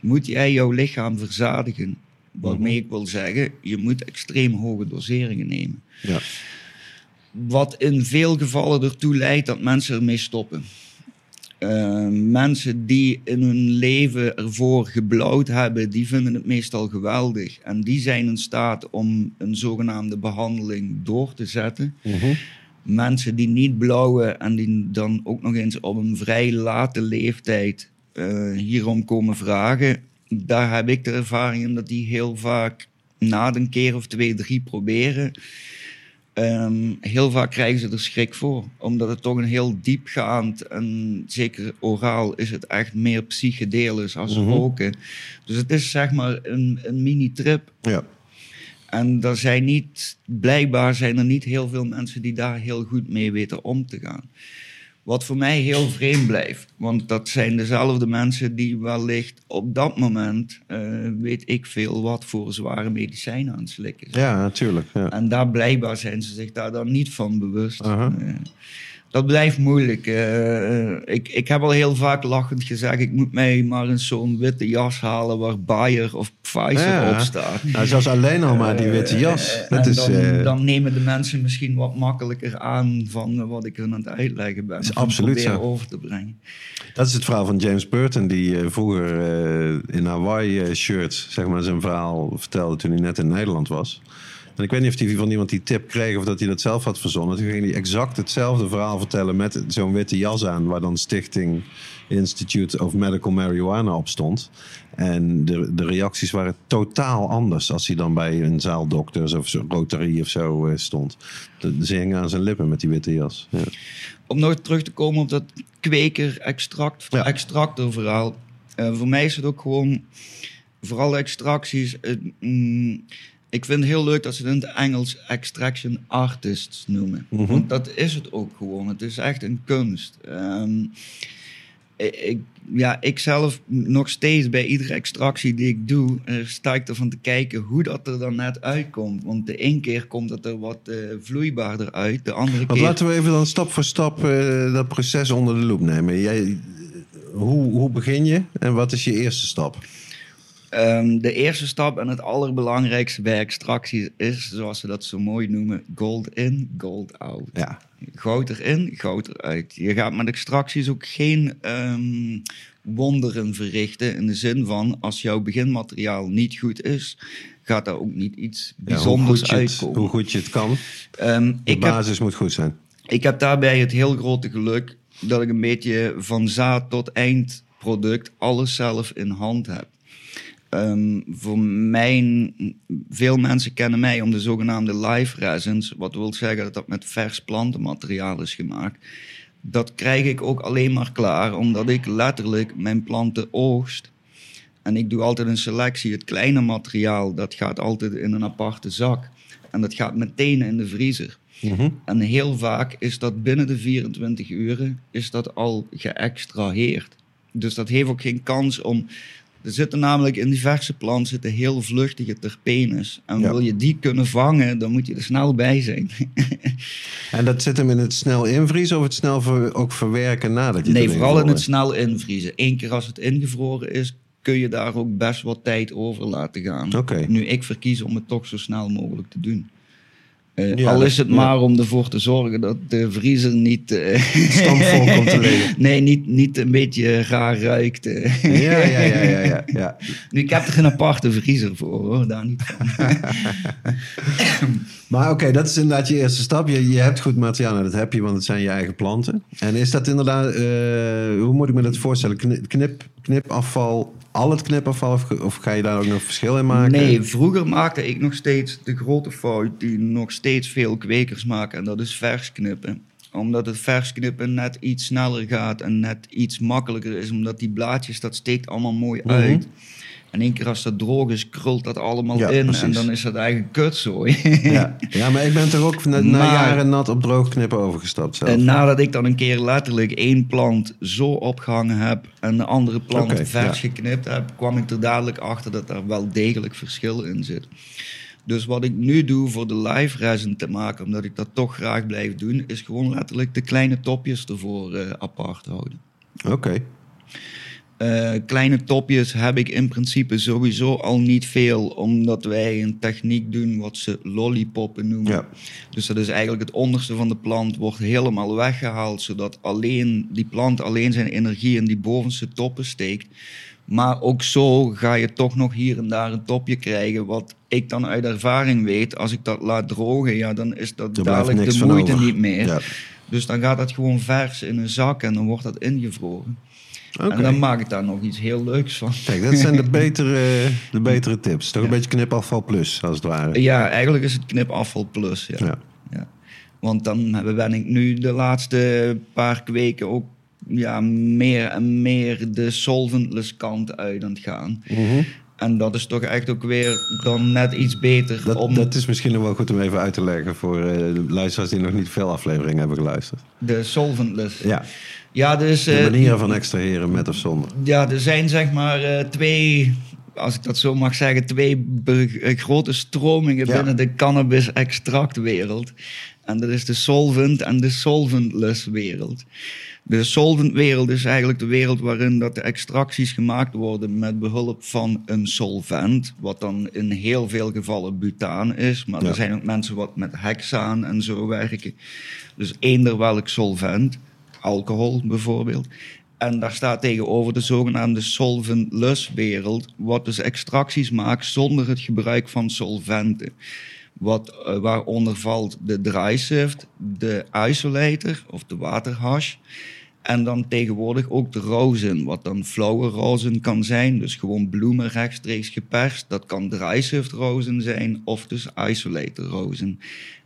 moet jij jouw lichaam verzadigen. Waarmee ik wil zeggen, je moet extreem hoge doseringen nemen. Ja. Wat in veel gevallen ertoe leidt dat mensen ermee stoppen. Eh, mensen die in hun leven ervoor geblauwd hebben, die vinden het meestal geweldig. En die zijn in staat om een zogenaamde behandeling door te zetten. Mhm. Mensen die niet blauwen en die dan ook nog eens op een vrij late leeftijd eh, hierom komen vragen, daar heb ik de ervaring in dat die heel vaak na een keer of twee, drie proberen, ehm, heel vaak krijgen ze er schrik voor. Omdat het toch een heel diepgaand en zeker oraal is het echt meer psychedelisch als Mhm. roken. Dus het is zeg maar een, een mini-trip. Ja. En er zijn niet, blijkbaar zijn er niet heel veel mensen die daar heel goed mee weten om te gaan. Wat voor mij heel vreemd blijft. Want dat zijn dezelfde mensen die wellicht op dat moment, eh, weet ik veel, wat voor zware medicijnen aan het slikken zijn. ja, natuurlijk. Ja. En daar blijkbaar zijn ze zich daar dan niet van bewust. Dat blijft moeilijk. Eh, eh, ik, ik heb al heel vaak lachend gezegd, ik moet mij maar eens zo'n witte jas halen waar Bayer of Pfizer Ja. op staat. Nou, zelfs alleen al maar die witte jas. Eh, Dat en is, dan, dan nemen de mensen misschien wat makkelijker aan van wat ik hun aan het uitleggen ben. Is absoluut zo. over te brengen. Dat is het verhaal van James Burton, die vroeger in Hawaii shirts, zeg maar, zijn verhaal vertelde toen hij net in Nederland was. En ik weet niet of hij van iemand die tip kreeg of dat hij dat zelf had verzonnen. Toen ging hij exact hetzelfde verhaal vertellen met zo'n witte jas aan, waar dan Stichting Institute of Medical Marijuana op stond. En de, de reacties waren totaal anders als hij dan bij een zaaldokters of zo, Rotary of zo stond. Ze hingen aan zijn lippen met die witte jas. Ja. Om nog terug te komen op dat kweker-extract, Ja. extractor-verhaal. Eh, voor mij is het ook gewoon, vooral extracties. eh, mm, ik vind het heel leuk dat ze het in het Engels extraction artists noemen. Mhm. Want dat is het ook gewoon. Het is echt een kunst. Ehm, ik, ja, ik zelf nog steeds bij iedere extractie die ik doe, eh, sta ik ervan te kijken hoe dat er dan net uitkomt. Want de ene keer komt het er wat eh, vloeibaarder uit, de andere Want keer... laten we even dan stap voor stap eh, dat proces onder de loep nemen. Jij, hoe, hoe begin je en wat is je eerste stap? Ehm, de eerste stap en het allerbelangrijkste bij extractie is, zoals ze dat zo mooi noemen, gold in, gold out. Ja. Goud erin, goud eruit. Je gaat met extracties ook geen ehm, wonderen verrichten. In de zin van, als jouw beginmateriaal niet goed is, gaat daar ook niet iets Ja, hoe, bijzonders het, uitkomen. hoe goed je het kan. Ehm, De heb, basis moet goed zijn. ik heb daarbij het heel grote geluk dat ik een beetje van zaad tot eindproduct alles zelf in hand heb. Ehm, voor mijn, veel mensen kennen mij om de zogenaamde live resins, wat wil zeggen dat dat met vers plantenmateriaal is gemaakt. Dat krijg ik ook alleen maar klaar omdat ik letterlijk mijn planten oogst. En ik doe altijd een selectie. Het kleine materiaal, dat gaat altijd in een aparte zak. En dat gaat meteen in de vriezer. Mhm. En heel vaak is dat binnen de 24 uren is dat al geëxtraheerd. Dus dat heeft ook geen kans om... Er zitten namelijk in die verse plant zitten heel vluchtige terpenes. En Ja. wil je die kunnen vangen, dan moet je er snel bij zijn. En dat zit hem in het snel invriezen of het snel ver- ook verwerken nadat je nee, vooral in het snel invriezen. Eén keer als het ingevroren is, kun je daar ook best wat tijd over laten gaan. Oké. Nu, ik verkies om het toch zo snel mogelijk te doen. Eh, Ja, al is het ja. maar om ervoor te zorgen dat de vriezer niet... Stampvol komt te liggen. Nee, niet, niet een beetje raar ruikt. eh. Ja, ja, ja, ja, ja, ja. Nu, ik heb er geen aparte vriezer voor, hoor. Daar niet van. Maar oké, dat is inderdaad je eerste stap. Je, je hebt goed materiaal, nou, dat heb je, want het zijn je eigen planten. En is dat inderdaad, eh, hoe moet ik me dat voorstellen? Kni- Knip, knipafval, al het knipafval, of ga je daar ook nog verschil in maken? Nee, vroeger maakte ik nog steeds de grote fout die nog steeds veel kwekers maken. En dat is vers knippen. Omdat het vers knippen net iets sneller gaat en net iets makkelijker is. Omdat die blaadjes, dat steekt allemaal mooi Mhm. uit. En één keer als dat droog is, krult dat allemaal Ja, in. precies. En dan is dat eigenlijk kutzooi. Ja. ja, maar ik ben toch ook na, na Maar- jaren nat op droog knippen overgestapt zelf. En nadat ik dan een keer letterlijk één plant zo opgehangen heb en de andere plant Oké, vers ja. geknipt heb, kwam ik er dadelijk achter dat daar wel degelijk verschil in zit. Dus wat ik nu doe voor de live resin te maken, omdat ik dat toch graag blijf doen, is gewoon letterlijk de kleine topjes ervoor eh, apart houden. Oké. Eh, kleine topjes heb ik in principe sowieso al niet veel, omdat wij een techniek doen wat ze lollipoppen noemen. Ja. Dus dat is eigenlijk het onderste van de plant wordt helemaal weggehaald, zodat alleen die plant alleen zijn energie in die bovenste toppen steekt. Maar ook zo ga je toch nog hier en daar een topje krijgen. Wat ik dan uit ervaring weet, als ik dat laat drogen, ja, dan is dat Er dadelijk de moeite niet meer. Ja. Dus dan gaat dat gewoon vers in een zak en dan wordt dat ingevroren. En dan maak ik daar nog iets heel leuks van. Kijk, dat zijn de betere, de betere tips. Toch een beetje knipafval plus, als het ware. Ja, eigenlijk is het knipafval plus. Ja. Ja. Ja. Want dan ben ik nu de laatste paar weken ook ja, meer en meer de solventless kant uit aan het gaan. Mhm. En dat is toch echt ook weer dan net iets beter Dat, om dat is misschien nog wel goed om even uit te leggen voor de luisteraars die nog niet veel afleveringen hebben geluisterd. de solventless. Ja, Ja, dus de eh, manieren van extraheren met of zonder. ja, er zijn zeg maar eh, twee, als ik dat zo mag zeggen, twee grote stromingen Ja. binnen de cannabis-extractwereld. En dat is de solvent en de solventless wereld. De solvent wereld is eigenlijk de wereld waarin dat de extracties gemaakt worden met behulp van een solvent, wat dan in heel veel gevallen butaan is. Maar Ja. er zijn ook mensen wat met hexaan en zo werken. Dus eender welk solvent, alcohol bijvoorbeeld. En daar staat tegenover de zogenaamde solventless wereld, wat dus extracties maakt zonder het gebruik van solventen. Wat, eh, waaronder valt de dry sift, de isolator of de waterhash. En dan tegenwoordig ook de rosin, wat dan flauwe rosin kan zijn. Dus gewoon bloemen rechtstreeks geperst. Dat kan dry sift rosin zijn of dus isolator rosin.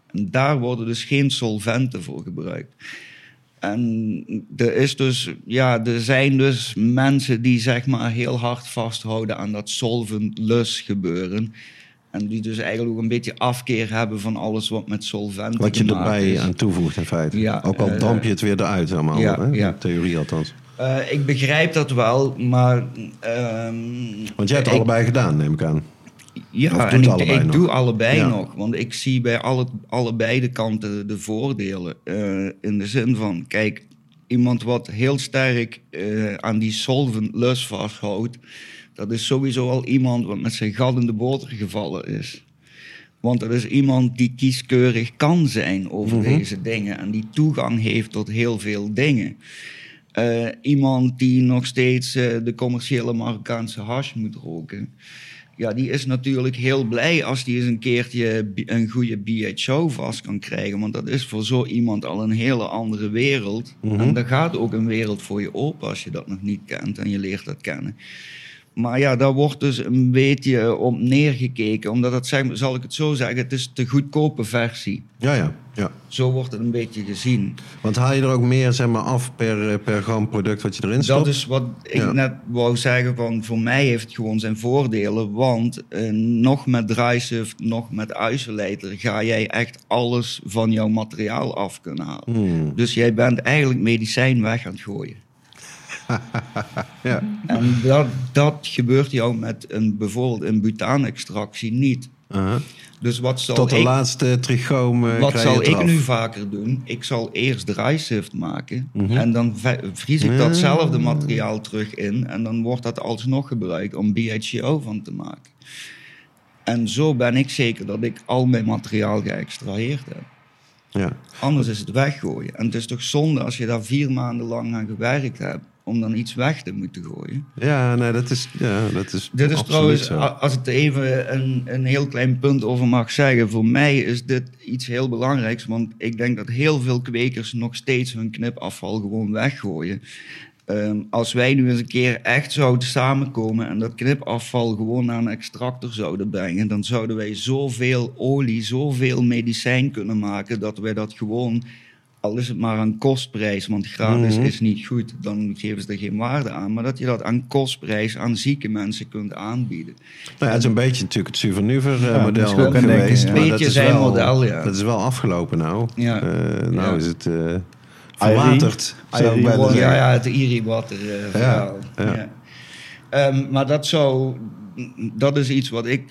En daar worden dus geen solventen voor gebruikt. En er, is dus, ja, er zijn dus mensen die zeg maar heel hard vasthouden aan dat solventless gebeuren. En die dus eigenlijk ook een beetje afkeer hebben van alles wat met solventen Wat je erbij is. aan toevoegt in feite. Ja, Ook al eh, damp je het weer eruit allemaal. ja, hè? ja. Theorie althans. Eh, ik begrijp dat wel, maar... ehm, Want jij hebt ik- allebei gedaan, neem ik aan. Ja, en ik, allebei ik nog? doe allebei Ja. nog. Want ik zie bij alle, allebei de kanten de voordelen. Eh, in de zin van, kijk, Iemand wat heel sterk aan die solvent lust vasthoudt. Dat is sowieso al iemand wat met zijn gat in de boter gevallen is. Want dat is iemand die kieskeurig kan zijn over deze dingen. En die toegang heeft tot heel veel dingen. Eh, iemand die nog steeds eh, de commerciële Marokkaanse hash moet roken. Ja, die is natuurlijk heel blij als die eens een keertje een goede BHO vast kan krijgen. Want dat is voor zo iemand al een hele andere wereld. En daar gaat ook een wereld voor je open als je dat nog niet kent en je leert dat kennen. Maar ja, daar wordt dus een beetje op neergekeken. Omdat het, zeg, zal ik het zo zeggen, het is de goedkope versie. Ja, ja, ja. Zo wordt het een beetje gezien. Want haal je er ook meer zeg maar, af per, eh, per gram product wat je erin stopt? Dat is wat ik Ja. net wou zeggen. Van, voor mij heeft het gewoon zijn voordelen. Want eh, nog met draaizuft, nog met isolator... ga jij echt alles van jouw materiaal af kunnen halen. Hmm. Dus jij bent eigenlijk medicijn weg aan het gooien. Ja. En dat, dat gebeurt jou met een, bijvoorbeeld een butaanextractie niet. Aha. Dus wat zal Tot de ik... laatste trichoom eh, Wat zal ik nu vaker doen? Ik zal eerst draaizift maken. Mhm. En dan vries ik datzelfde materiaal terug in. En dan wordt dat alsnog gebruikt om BHCO van te maken. En zo ben ik zeker dat ik al mijn materiaal geëxtraheerd heb. Ja. Anders is het weggooien. En het is toch zonde als je daar vier maanden lang aan gewerkt hebt... om dan iets weg te moeten gooien. ja, nee, dat is, ja, dat is Dit is trouwens, zo. als ik er even een, een heel klein punt over mag zeggen. Voor mij is dit iets heel belangrijks. Want ik denk dat heel veel kwekers nog steeds hun knipafval gewoon weggooien. Ehm, als wij nu eens een keer echt zouden samenkomen en dat knipafval gewoon naar een extractor zouden brengen, dan zouden wij zoveel olie, zoveel medicijn kunnen maken dat wij dat gewoon, al is het maar aan kostprijs, want gratis Mhm. is niet goed, dan geven ze er geen waarde aan, maar dat je dat aan kostprijs aan zieke mensen kunt aanbieden. Nou ja, het is een beetje natuurlijk het Suvernuver eh, Ja, model dat is ook een denken, geweest. ja. maar Beetje dat is zijn wel, model, ja. Dat is wel afgelopen nou. Ja. Eh, nou Ja. is het eh verwaterd, zeggen. Ja, ja, het Iri-water eh, verhaal. ja. Ja. Ehm, maar dat zou... Dat is iets wat ik...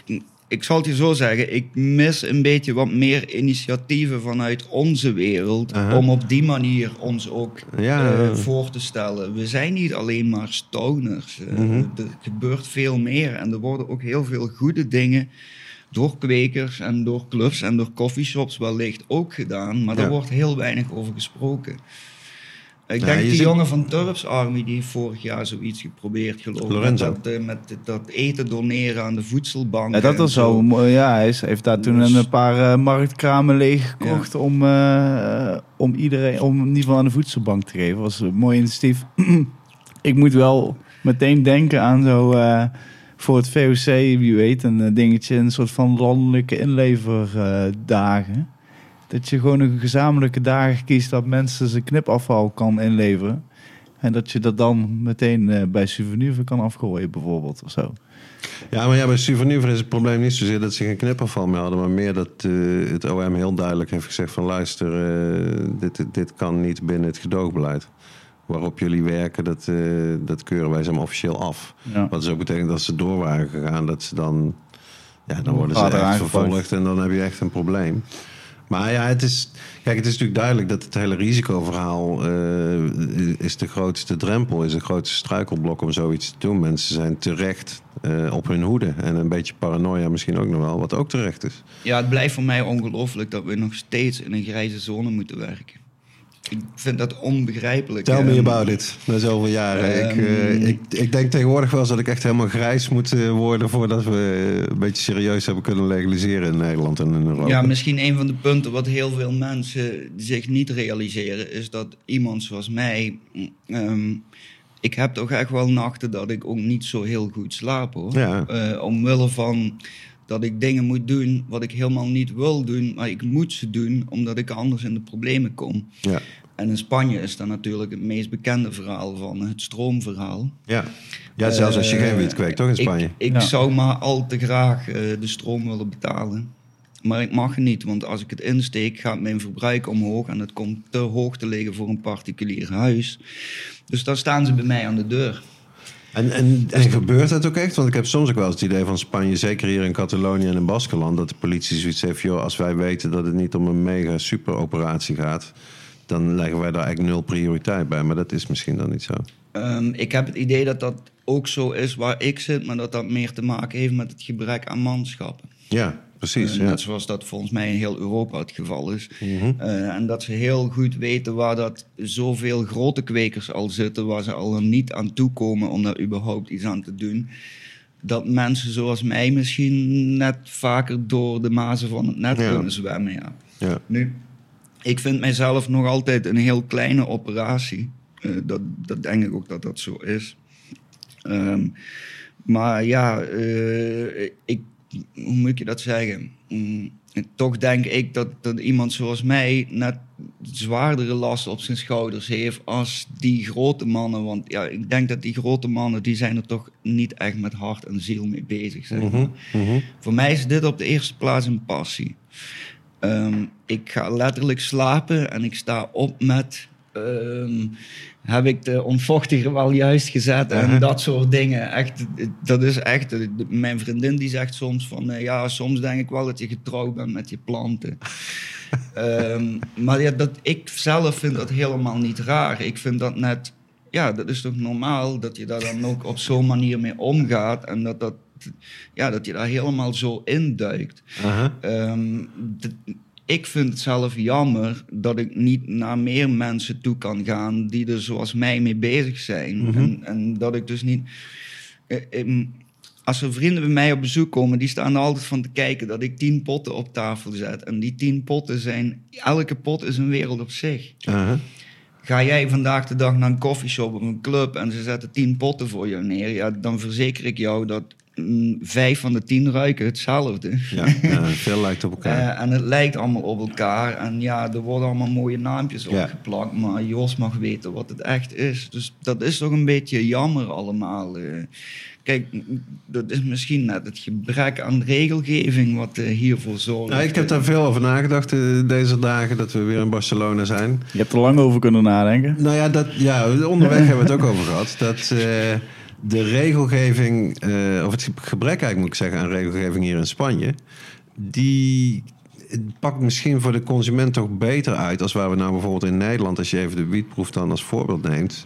Ik zal het je zo zeggen, ik mis een beetje wat meer initiatieven vanuit onze wereld... Om op die manier ons ook Ja. eh, voor te stellen. We zijn niet alleen maar stoners. Eh, Mhm. Er gebeurt veel meer en er worden ook heel veel goede dingen... door kwekers en door clubs en door coffeeshops wellicht ook gedaan... maar Ja. daar wordt heel weinig over gesproken. Ik denk die jongen van Turps Army die vorig jaar zoiets geprobeerd, geloof dat, eh, met dat eten doneren aan de voedselbank. Ja, dat was zo. mooi. Ja, hij is- heeft daar toen Dus- een paar eh, marktkramen leeggekocht om, eh, om iedereen, om in ieder geval aan de voedselbank te geven. Dat was een mooi initiatief. ik moet wel meteen denken aan zo voor het VOC, wie weet, een dingetje, een soort van landelijke inleverdagen. Dat je gewoon een gezamenlijke dagen kiest dat mensen zijn knipafval kan inleveren. En dat je dat dan meteen eh, bij Souvenir kan afgooien, bijvoorbeeld, of zo. Ja, maar ja, bij Suvernuver is het probleem niet zozeer dat ze geen knipafval meer hadden, maar meer dat eh, het OM heel duidelijk heeft gezegd van luister, eh, dit, dit kan niet binnen het gedoogbeleid. Waarop jullie werken, dat, dat keuren wij zeg maar officieel af. Ja. Wat dus ook betekent dat ze door waren gegaan, dat ze dan, ja, dan worden ze echt vervolgd en dan heb je echt een probleem. Maar ja, het is, kijk, het is natuurlijk duidelijk dat het hele risicoverhaal eh, is de grootste drempel, is de grootste struikelblok om zoiets te doen. Mensen zijn terecht eh, op hun hoede en een beetje paranoia misschien ook nog wel, wat ook terecht is. Ja, het blijft voor mij ongelooflijk dat we nog steeds in een grijze zone moeten werken. Ik vind dat onbegrijpelijk. Tell me Ehm, about it, na zoveel jaren. ik, eh, Ehm. ik, ik denk tegenwoordig wel eens dat ik echt helemaal grijs moet eh, worden voordat we eh, een beetje serieus hebben kunnen legaliseren in Nederland en in Europa. Ja, misschien een van de punten wat heel veel mensen zich niet realiseren, is dat iemand zoals mij. ehm, ik heb toch echt wel nachten dat ik ook niet zo heel goed slaap hoor. Ja. Eh, omwille van dat ik dingen moet doen wat ik helemaal niet wil doen, maar ik moet ze doen omdat ik anders in de problemen kom. Ja. En in Spanje is dat natuurlijk het meest bekende verhaal van het stroomverhaal. Ja. ja, zelfs als je Eh, geen wiet kweekt, toch in Spanje? Ik, ik Ja. zou maar al te graag eh, de stroom willen betalen. Maar ik mag het niet, want als ik het insteek, gaat mijn verbruik omhoog. En dat komt te hoog te liggen voor een particulier huis. Dus daar staan ze bij mij aan de deur. En, en, en gebeurt dat ook echt? Want ik heb soms ook wel eens het idee van Spanje, zeker hier in Catalonië en in Baskeland, dat de politie zoiets heeft, joh, als wij weten dat het niet om een mega super operatie gaat, dan leggen wij daar eigenlijk nul prioriteit bij. Maar dat is misschien dan niet zo. Ehm, ik heb het idee dat dat ook zo is waar ik zit, maar dat dat meer te maken heeft met het gebrek aan manschappen. Ja, precies. Eh, ja. Net zoals dat volgens mij in heel Europa het geval is. Mhm. Eh, en dat ze heel goed weten waar dat zoveel grote kwekers al zitten, waar ze al niet aan toekomen om daar überhaupt iets aan te doen. Dat mensen zoals mij misschien net vaker door de mazen van het net Ja. kunnen zwemmen. Ja. Ja. Nu, ik vind mijzelf nog altijd een heel kleine operatie. Eh, dat, dat denk ik ook dat dat zo is. Ehm, maar ja, ik, hoe moet je dat zeggen? Mm, toch denk ik dat, dat iemand zoals mij net zwaardere last op zijn schouders heeft als die grote mannen. Want ja, ik denk dat die grote mannen, die zijn er toch niet echt met hart en ziel mee bezig. Zeg maar. Mhm, mhm. Voor mij is dit op de eerste plaats een passie. Ehm, ik ga letterlijk slapen en ik sta op met. ehm, heb ik de ontvochtiger wel juist gezet en dat soort dingen. Echt, dat is echt. Mijn vriendin die zegt soms van eh, ja, soms denk ik wel dat je getrouwd bent met je planten. Ehm, maar ja, dat, ik zelf vind dat helemaal niet raar. Ik vind dat net, ja, dat is toch normaal dat je daar dan ook op zo'n manier mee omgaat en dat, dat, ja, dat je daar helemaal zo induikt. Aha. Ehm, ik vind het zelf jammer dat ik niet naar meer mensen toe kan gaan die er zoals mij mee bezig zijn. en, en dat ik dus niet. eh, ehm, als er vrienden bij mij op bezoek komen, die staan er altijd van te kijken dat ik tien potten op tafel zet. En die tien potten zijn, elke pot is een wereld op zich. Aha. Ga jij vandaag de dag naar een koffieshop of een club en ze zetten tien potten voor je neer, ja, dan verzeker ik jou dat vijf van de tien ruiken hetzelfde. Ja, ja, veel lijkt op elkaar. Eh, en het lijkt allemaal op elkaar. En ja, er worden allemaal mooie naampjes Ja. opgeplakt. Maar Jos mag weten wat het echt is. Dus dat is toch een beetje jammer allemaal. eh. Kijk, dat is misschien net het gebrek aan regelgeving wat eh, hiervoor zorgt. Nou, ik heb daar veel over nagedacht deze dagen dat we weer in Barcelona zijn. Je hebt er lang over kunnen nadenken. Nou ja, dat, ja onderweg hebben we het ook over gehad. Dat eh, de regelgeving, eh, of het gebrek eigenlijk moet ik zeggen aan regelgeving hier in Spanje, die pakt misschien voor de consument toch beter uit als waar we nou bijvoorbeeld in Nederland, als je even de wietproef dan als voorbeeld neemt,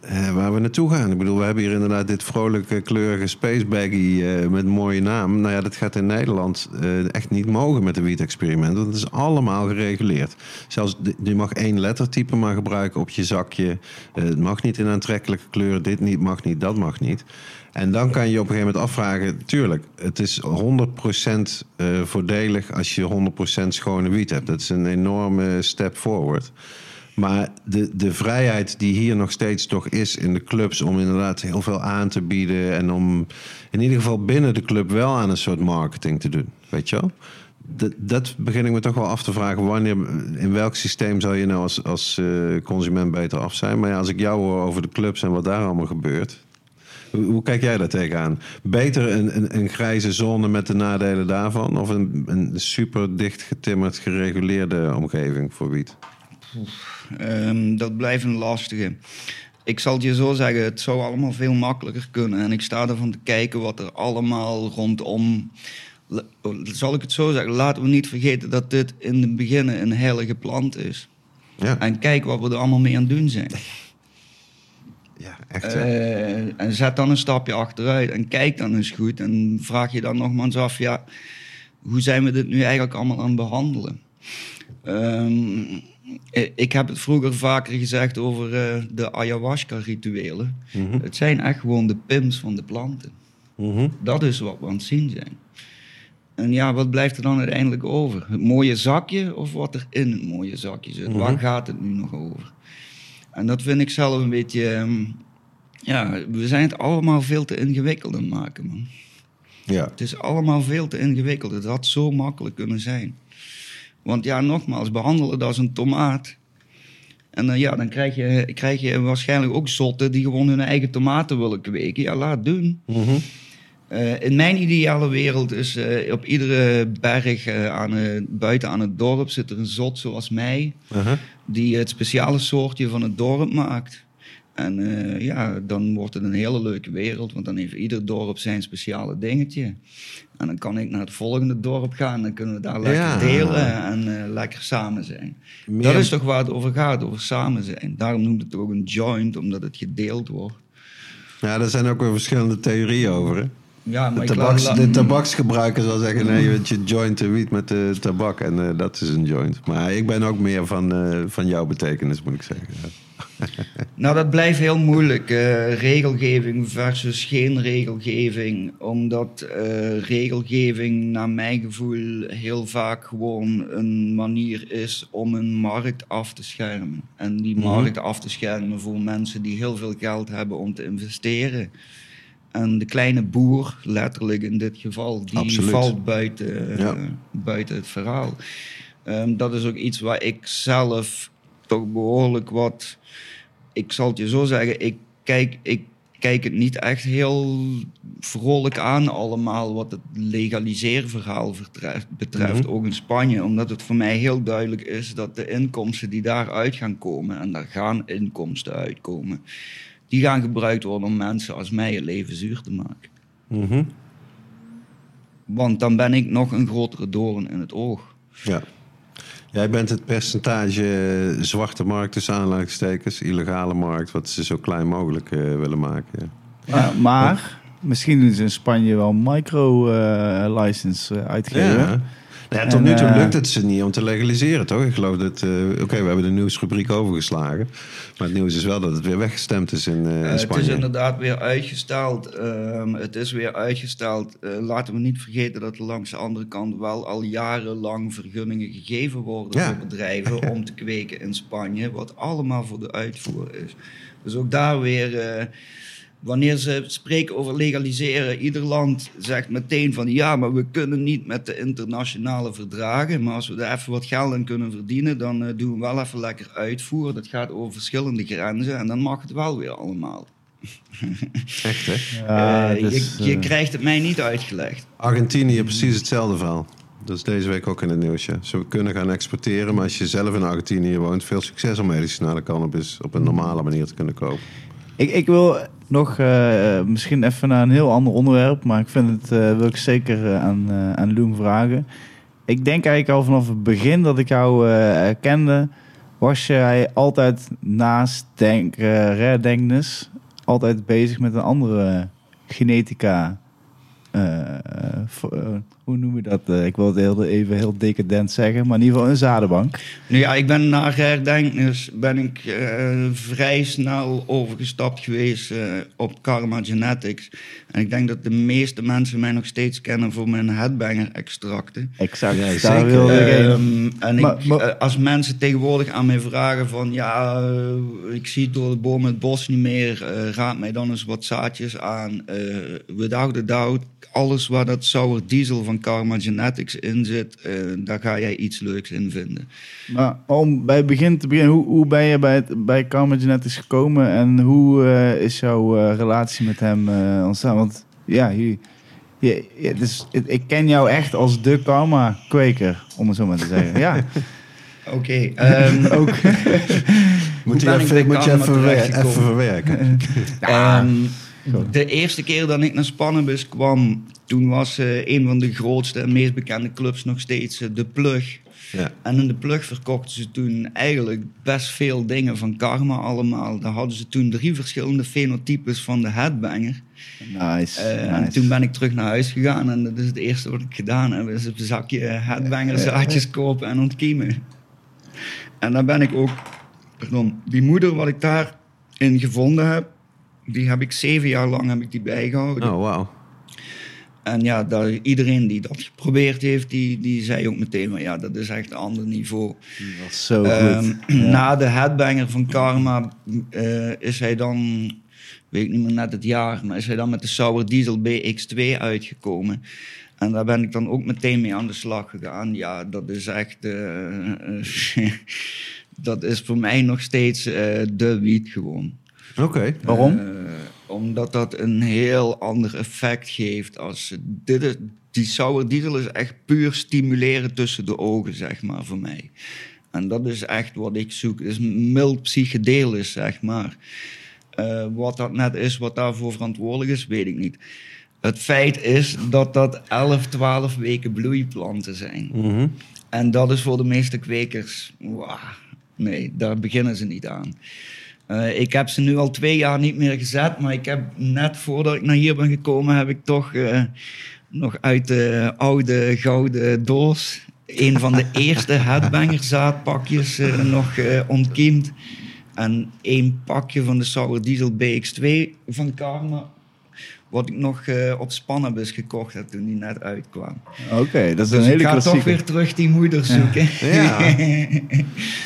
eh, waar we naartoe gaan. Ik bedoel, we hebben hier inderdaad dit vrolijke, kleurige space baggy eh, met mooie naam. Nou ja, dat gaat in Nederland eh, echt niet mogen met de wiet-experiment. Het is allemaal gereguleerd. Zelfs, je mag één lettertype maar gebruiken op je zakje. Het mag niet in aantrekkelijke kleuren. Dit niet, mag niet, dat mag niet. En dan kan je op een gegeven moment afvragen... tuurlijk, het is 100% eh, voordelig als je 100% schone wiet hebt. Dat is een enorme step forward. Maar de, de vrijheid die hier nog steeds toch is in de clubs om inderdaad heel veel aan te bieden en om in ieder geval binnen de club wel aan een soort marketing te doen, weet je wel? Dat, dat begin ik me toch wel af te vragen. Wanneer, in welk systeem zou je nou als, als eh, consument beter af zijn? Maar ja, als ik jou hoor over de clubs en wat daar allemaal gebeurt. Hoe, hoe kijk jij daar tegenaan? Beter een, een, een grijze zone met de nadelen daarvan? Of een, een super dicht getimmerd, gereguleerde omgeving voor wiet? Ehm, dat blijft een lastige. Ik zal het je zo zeggen, het zou allemaal veel makkelijker kunnen. En ik sta ervan te kijken wat er allemaal rondom... Zal ik het zo zeggen? Laten we niet vergeten dat dit in het begin een heilige plant is. Ja, En kijk wat we er allemaal mee aan het doen zijn. ja echt. ja. Eh, en zet dan een stapje achteruit en kijk dan eens goed. En vraag je dan nogmaals af, ja, hoe zijn we dit nu eigenlijk allemaal aan het behandelen? Eh, ik heb het vroeger vaker gezegd over eh, de ayahuasca-rituelen. Mhm. Het zijn echt gewoon de pims van de planten. Mhm. Dat is wat we aan het zien zijn. En ja, wat blijft er dan uiteindelijk over? Het mooie zakje of wat er in het mooie zakje zit? Waar gaat het nu nog over? En dat vind ik zelf een beetje... ehm, ja, we zijn het allemaal veel te ingewikkeld aan het maken, man. ja. Het is allemaal veel te ingewikkeld. Het had zo makkelijk kunnen zijn. Want ja, nogmaals, behandelen dat als een tomaat. En dan, ja, dan krijg je, krijg je waarschijnlijk ook zotten die gewoon hun eigen tomaten willen kweken. Ja, laat doen. Mhm. Eh, in mijn ideale wereld is eh, op iedere berg eh, aan, eh, buiten aan het dorp zit er een zot zoals mij, Aha. die het speciale soortje van het dorp maakt. En eh, ja, dan wordt het een hele leuke wereld, want dan heeft ieder dorp zijn speciale dingetje. En dan kan ik naar het volgende dorp gaan en dan kunnen we daar lekker Ja. delen en eh, lekker samen zijn. Meer- Dat is toch waar het over gaat, over samen zijn. Daarom noemt het ook een joint, omdat het gedeeld wordt. Ja, daar zijn ook weer verschillende theorieën over. Hè? Ja, maar De, tabaks, laat- de tabaksgebruiker zal zeggen, nee, want je joint de wiet met de tabak. En eh, dat is een joint. Maar ik ben ook meer van, van jouw betekenis, moet ik zeggen. Nou, dat blijft heel moeilijk. eh, regelgeving versus geen regelgeving. Omdat eh, regelgeving, naar mijn gevoel, heel vaak gewoon een manier is om een markt af te schermen. En die Mhm. markt af te schermen voor mensen die heel veel geld hebben om te investeren. En de kleine boer, letterlijk in dit geval, die Absoluut. valt buiten, eh, buiten het verhaal. Ehm, dat is ook iets waar ik zelf toch behoorlijk wat. Ik zal het je zo zeggen, ik kijk, ik kijk het niet echt heel vrolijk aan allemaal wat het legaliseerverhaal vertreft- betreft, Mhm. ook in Spanje. Omdat het voor mij heel duidelijk is dat de inkomsten die daaruit gaan komen, en daar gaan inkomsten uitkomen, die gaan gebruikt worden om mensen als mij het leven zuur te maken. Mhm. Want dan ben ik nog een grotere doorn in het oog. ja. Jij bent het percentage eh, zwarte markt tussen aanleidingstekens, illegale markt, wat ze zo klein mogelijk eh, willen maken. Ja. Maar, maar misschien doen ze in Spanje wel micro-license eh, uitgeven. Ja. Nou ja, tot En, nu toe eh, lukt het ze niet om te legaliseren, toch? Ik geloof dat... eh, Oké, we hebben de nieuwsrubriek overgeslagen. Maar het nieuws is wel dat het weer weggestemd is in, in Eh, het Spanje. is inderdaad weer uitgesteld. Ehm, het is weer uitgesteld. Laten we niet vergeten dat er langs de andere kant wel al jarenlang vergunningen gegeven worden Ja. voor bedrijven om te kweken in Spanje, wat allemaal voor de uitvoer is. Dus ook daar weer, wanneer ze spreken over legaliseren, ieder land zegt meteen van ja, maar we kunnen niet met de internationale verdragen, maar als we er even wat geld aan kunnen verdienen, dan eh, doen we wel even lekker uitvoer. Dat gaat over verschillende grenzen en dan mag het wel weer allemaal. Echt, hè? Ja, Eh, je, je eh, krijgt het mij niet uitgelegd. Argentinië, precies hetzelfde verhaal. Dat is deze week ook in het nieuws. ja. Ze kunnen gaan exporteren, maar als je zelf in Argentinië woont... veel succes om medicinale cannabis op een normale manier te kunnen kopen. Ik, ik wil nog eh, misschien even naar een heel ander onderwerp, maar ik vind het, eh, wil ik zeker eh, aan, eh aan Loem vragen. Ik denk eigenlijk al vanaf het begin dat ik jou kende, was jij altijd naast denk, denknis, altijd bezig met een andere genetica. Hoe noem je dat? Eh, ik wil het heel, even heel decadent zeggen, maar in ieder geval een zadenbank. Nu ja, ik ben na herdenknis ben ik eh, vrij snel overgestapt geweest eh, op Karma Genetics. En ik denk dat de meeste mensen mij nog steeds kennen voor mijn headbanger-extracten. Exact, Ja, daar zeker. wilde ik heen. Ehm, en Maar- ik, maar- als mensen tegenwoordig aan mij vragen van ja, ik zie door de boom het bos niet meer, eh, raad mij dan eens wat zaadjes aan. eh without a doubt, alles waar dat sour diesel van Karma Genetics in zit, eh, daar ga jij iets leuks in vinden. Maar om bij het begin te beginnen, hoe, hoe ben je bij, het, bij Karma Genetics gekomen en hoe eh, is jouw eh, relatie met hem eh, ontstaan? Want ja, je, je, je- dus, ik- ik ken jou echt als de karma-kweker, om het zo maar te zeggen. Ja, Oké, ehm, ook. Moet, je ik even, moet je Karma even, verwerken. Ehm, de eerste keer dat ik naar Spannenbus kwam, toen was eh, een van de grootste en meest bekende clubs nog steeds eh, De Plug. Ja. En in De Plug verkochten ze toen eigenlijk best veel dingen van Karma allemaal. Daar hadden ze toen drie verschillende fenotypes van de headbanger. Nice, Eh, En toen ben ik terug naar huis gegaan en dat is het eerste wat ik gedaan heb. Is een zakje headbanger zaadjes kopen en ontkiemen. En dan ben ik ook, pardon, die moeder wat ik daarin gevonden heb, die heb ik zeven jaar lang heb ik die bijgehouden. Oh, wauw. En ja, iedereen die dat geprobeerd heeft, die, die zei ook meteen van ja, dat is echt een ander niveau. Dat was zo Ehm, goed. Na de headbanger van Karma eh, is hij dan, weet ik niet meer net het jaar, maar is hij dan met de Sour Diesel BX2 uitgekomen. En daar ben ik dan ook meteen mee aan de slag gegaan. Ja, dat is echt, eh, eh, dat is voor mij nog steeds eh, de wiet gewoon. Oké. Waarom? Eh, omdat dat een heel ander effect geeft. Als, dit is, die sour diesel is echt puur stimuleren tussen de ogen, zeg maar, voor mij. En dat is echt wat ik zoek. Het is mild psychedelisch, zeg maar. Eh, wat dat net is, wat daarvoor verantwoordelijk is, weet ik niet. Het feit is dat dat 11, 12 weken bloeiplanten zijn. Mhm. En dat is voor de meeste kwekers, nee, daar beginnen ze niet aan. Eh, ik heb ze nu al twee jaar niet meer gezet, maar ik heb net voordat ik naar hier ben gekomen, heb ik toch eh, nog uit de oude gouden doos een van de eerste headbangerzaadpakjes eh, nog ontkiemd. En één pakje van de Sour Diesel BX2 van Karma, wat ik nog eh, op Spannabis gekocht heb toen die net uitkwam. Oké, dat is Dus een hele ik ga toch weer terug die moeder zoeken. Ja.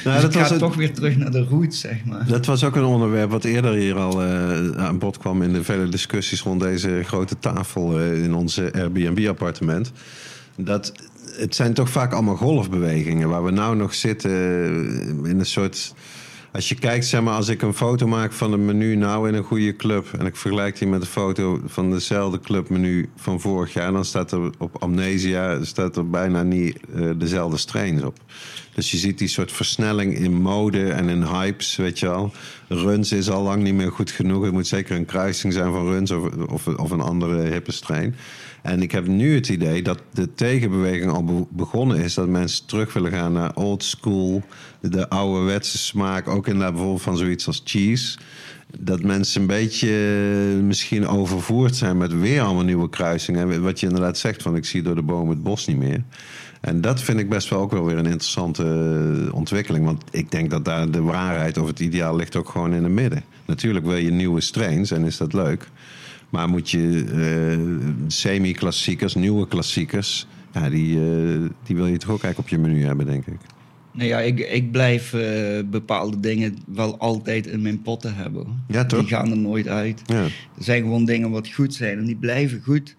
Nou, dus dat ik was ga toch weer terug naar de roots, zeg maar. Dat was ook een onderwerp wat eerder hier al eh, aan bod kwam in de vele discussies rond deze grote tafel eh, in onze Airbnb-appartement. Dat het zijn toch vaak allemaal golfbewegingen waar we nou nog zitten in een soort. Als je kijkt, zeg maar, als ik een foto maak van een menu nou in een goede club en ik vergelijk die met een foto van dezelfde clubmenu van vorig jaar, dan staat er op Amnesia staat er bijna niet eh, dezelfde strains op. Dus je ziet die soort versnelling in mode en in hypes, weet je wel. Runs is al lang niet meer goed genoeg. Het moet zeker een kruising zijn van Runs of, of, of een andere hippe strain. En ik heb nu het idee dat de tegenbeweging al be- begonnen is. Dat mensen terug willen gaan naar old school. De ouderwetse smaak. Ook inderdaad bijvoorbeeld van zoiets als cheese. Dat mensen een beetje eh, misschien overvoerd zijn met weer allemaal nieuwe kruisingen. En wat je inderdaad zegt van ik zie door de boom het bos niet meer. En dat vind ik best wel ook wel weer een interessante eh, ontwikkeling. Want ik denk dat daar de waarheid of het ideaal ligt ook gewoon in het midden. Natuurlijk wil je nieuwe strains en is dat leuk. Maar moet je eh, semi-klassiekers, nieuwe klassiekers... Ja, die, eh, die wil je toch ook eigenlijk op je menu hebben, denk ik. Nou ja, ik, ik blijf eh, bepaalde dingen wel altijd in mijn potten hebben. Ja, toch? Die gaan er nooit uit. Ja. Er zijn gewoon dingen wat goed zijn en die blijven goed.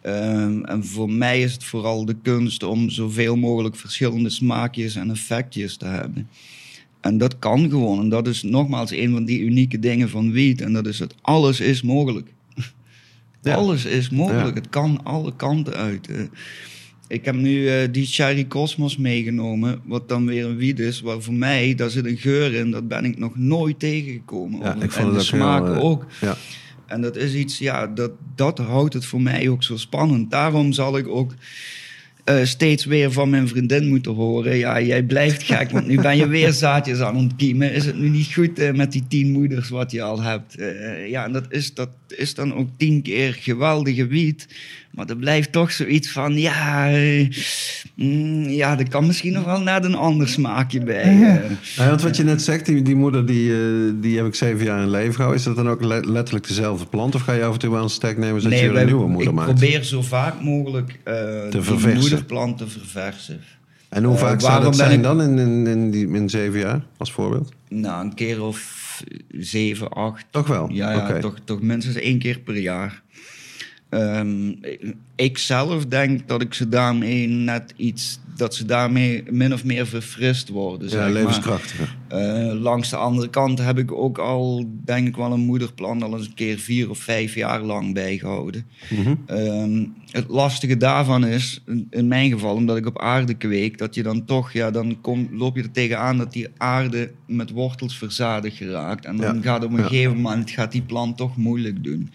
Ehm, en voor mij is het vooral de kunst om zoveel mogelijk verschillende smaakjes en effectjes te hebben. En dat kan gewoon. En dat is nogmaals een van die unieke dingen van wiet. En dat is dat alles is mogelijk. Ja. Alles is mogelijk. Ja. Het kan alle kanten uit. Ik heb nu eh, die Cherry Cosmos meegenomen, wat dan weer een wiet is, waar voor mij, daar zit een geur in, dat ben ik nog nooit tegengekomen. Ja, ik vond en de heel, smaak eh, ook. Ja. En dat is iets, ja, dat, dat houdt het voor mij ook zo spannend. Daarom zal ik ook eh, steeds weer van mijn vriendin moeten horen. Ja, jij blijft gek, want nu ben je weer zaadjes aan ontkiemen. Is het nu niet goed eh, met die tien moeders wat je al hebt? Eh, ja, en dat is, dat is dan ook tien keer geweldige wiet. Maar er blijft toch zoiets van, ja, eh, mm, ja, er kan misschien nog wel net een ander smaakje bij. eh. Ja, want wat je net zegt, die, die moeder die, eh, die heb ik zeven jaar in leven gehouden. Is dat dan ook le- letterlijk dezelfde plant? Of ga je af en toe wel een stek nemen zodat je een nieuwe moeder ik maakt? probeer zo vaak mogelijk eh die verversen. moederplant te verversen. En hoe vaak zou dat zijn ik- dan in, in, in, die, in zeven jaar, als voorbeeld? Nou, een keer of zeven, acht. Toch wel? Ja, ja toch, toch minstens één keer per jaar. Ehm, ik zelf denk dat ik ze daarmee net iets, dat ze daarmee min of meer verfrist worden. Ja, levenskrachtiger. Eh, langs de andere kant heb ik ook al, denk ik wel, een moederplant al eens een keer vier of vijf jaar lang bijgehouden. Mhm. Ehm, het lastige daarvan is, in- in mijn geval, omdat ik op aarde kweek, dat je dan toch, ja, dan kom, loop je er tegenaan dat die aarde met wortels verzadigd geraakt. En dan Ja, gaat op een ja. gegeven moment gaat die plant toch moeilijk doen.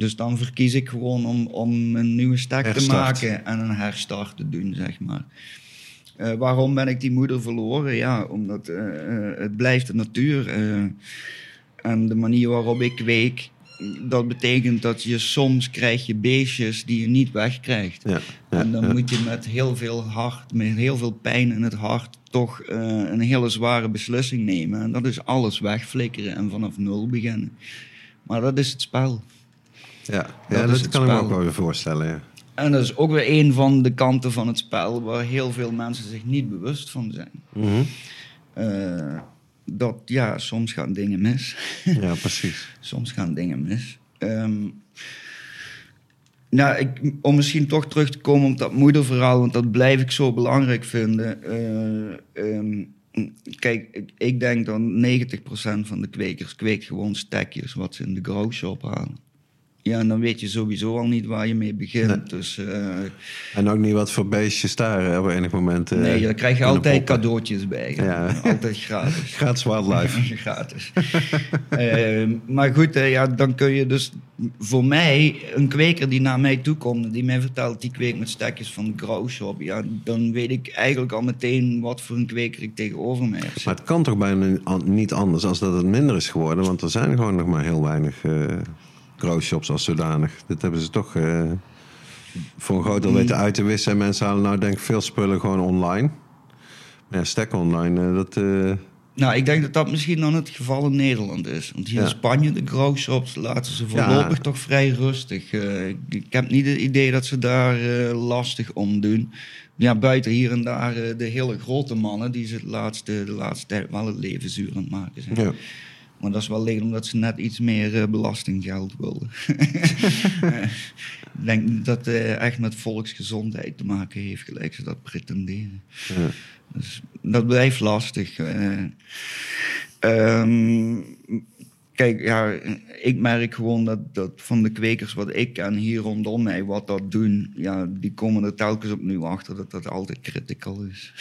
Dus dan verkies ik gewoon om, om een nieuwe stek te maken en een herstart te doen, zeg maar. Eh, waarom ben ik die moeder verloren? Ja, omdat eh, eh, het blijft de natuur. en de manier waarop ik kweek, dat betekent dat je soms krijg je beestjes die je niet wegkrijgt. Ja, ja, en dan ja. moet je met heel veel hart, met heel veel pijn in het hart, toch een hele zware beslissing nemen. En dat is alles wegflikkeren en vanaf nul beginnen. Maar dat is het spel. Ja, ja Dat dat, is het kan ik me ook wel weer voorstellen. Ja. En dat is ook weer een van de kanten van het spel waar heel veel mensen zich niet bewust van zijn. Mhm. Eh, dat ja, soms gaan dingen mis. ja, precies. soms gaan dingen mis. Ehm, nou, ik, om misschien toch terug te komen op dat moederverhaal, want dat blijf ik zo belangrijk vinden. Eh, ehm, kijk, ik, ik denk dat 90% van de kwekers kweekt gewoon stekjes wat ze in de grow shop halen. Ja, en dan weet je sowieso al niet waar je mee begint. Nee. Dus uh, En ook niet wat voor beestjes daar op enig moment. eh, nee, daar krijg je altijd poppen. cadeautjes bij. Ja. Altijd gratis. Gratis wildlife. gratis. Eh, maar goed, eh, ja, dan kun je dus voor mij, een kweker die naar mij toe komt, die mij vertelt die kweek met stekjes van de Grauwshop, ja, dan weet ik eigenlijk al meteen wat voor een kweker ik tegenover mij heb. Maar het kan toch bijna niet anders als dat het minder is geworden. Want er zijn gewoon nog maar heel weinig eh growshops als zodanig. Dit hebben ze toch eh, voor een groot deel weten uit te wissen. En mensen halen nou denk ik veel spullen gewoon online. Ja, stek online, eh, dat... eh, Nou, ik denk dat dat misschien dan het geval in Nederland is. Want hier Ja. in Spanje, de growshops, laten ze voorlopig toch vrij rustig. Ik, heb niet het idee dat ze daar lastig om doen. Ja, buiten hier en daar de hele grote mannen... die ze de laatste, de laatste tijd wel het leven zuur aan het maken zijn. ja. Maar dat is wel alleen omdat ze net iets meer eh, belastinggeld wilden. Eh, ik denk dat het eh, echt met volksgezondheid te maken heeft, gelijk ze dat pretenderen. Ja. Dus dat blijft lastig. eh. Ehm, kijk, ja, ik merk gewoon dat, dat van de kwekers wat ik ken hier rondom mij, wat dat doen, ja, die komen er telkens opnieuw achter dat dat altijd critical is.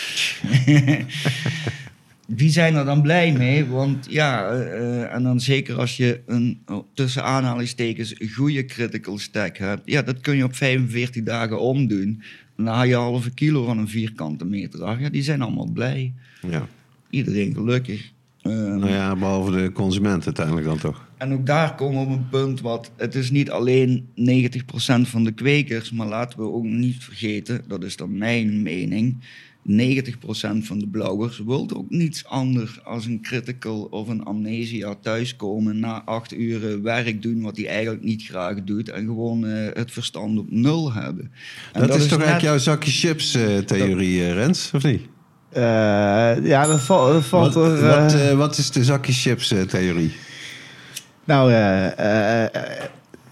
die zijn er dan blij mee, want ja, eh, en dan zeker als je een oh, tussen aanhalingstekens goede critical stack hebt, ja, dat kun je op 45 dagen omdoen. Dan haal je halve kilo van een vierkante meter af. Ja, die zijn allemaal blij. ja. Iedereen gelukkig. Eh, Nou ja, behalve de consument uiteindelijk dan toch. En ook daar komen we op een punt wat... Het is niet alleen 90% van de kwekers, maar laten we ook niet vergeten, dat is dan mijn mening, 90% van de blauwers wil ook niets anders als een critical of een amnesia thuiskomen na acht uur werk doen wat hij eigenlijk niet graag doet en gewoon eh, het verstand op nul hebben. En Dat, is toch net- eigenlijk jouw zakje chips eh, theorie, eh, Rens, of niet? Eh, ja, dat, val- dat valt Wat, er... eh, wat, wat is de zakje chips theorie? Nou, eh, eh, eh,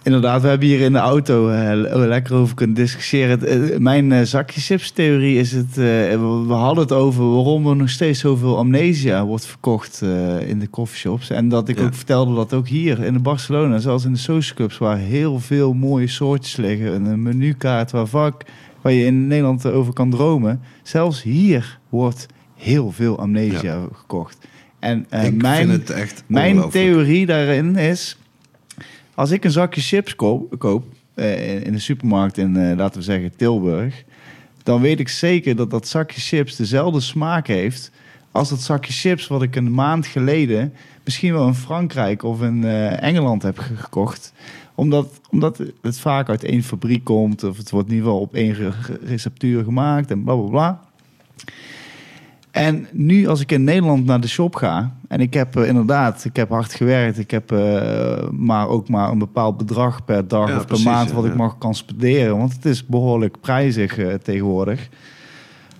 inderdaad, we hebben hier in de auto eh, lekker over kunnen discussiëren. Eh, mijn eh, zakje chips theorie is het... we hadden het over waarom er nog steeds zoveel amnesia wordt verkocht in de coffeeshops. En dat ik Ja. ook vertelde dat ook hier in de Barcelona, zoals in de social clubs, waar heel veel mooie soortjes liggen. Een menukaart waar, vak, waar je in Nederland over kan dromen. Zelfs hier wordt heel veel amnesia gekocht. En mijn... Mijn theorie daarin is... Als ik een zakje chips koop, eh, in, de supermarkt in, eh, laten we zeggen, Tilburg... dan weet ik zeker dat dat zakje chips dezelfde smaak heeft... als dat zakje chips wat ik een maand geleden... misschien wel in Frankrijk of in eh, Engeland heb ge- gekocht. Omdat, omdat het vaak uit één fabriek komt... of het wordt in geval op één re- receptuur gemaakt en bla bla bla... En nu als ik in Nederland naar de shop ga... en ik heb eh, inderdaad, ik heb hard gewerkt... ik heb eh, maar ook maar een bepaald bedrag per dag Ja, of per precies, maand... ja, wat ik ja. mag kan spenderen. Want het is behoorlijk prijzig eh, tegenwoordig.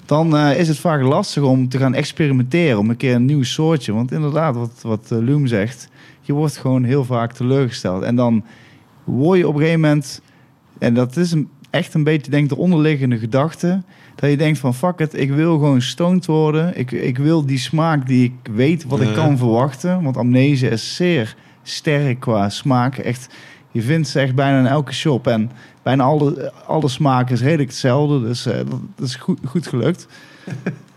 Dan is het vaak lastig om te gaan experimenteren... om een keer een nieuw soortje. Want inderdaad, wat, wat Loem zegt... je wordt gewoon heel vaak teleurgesteld. En dan word je op een gegeven moment... en dat is een, echt een beetje denk ik de onderliggende gedachte... Dat je denkt van fuck it, ik wil gewoon stoned worden. Ik, ik wil die smaak die ik weet wat ik kan verwachten. Want amnesia is zeer sterk qua smaak. Echt, je vindt ze echt bijna in elke shop. En bijna alle, alle smaken is redelijk hetzelfde. Dus eh, dat, dat is goed, goed gelukt.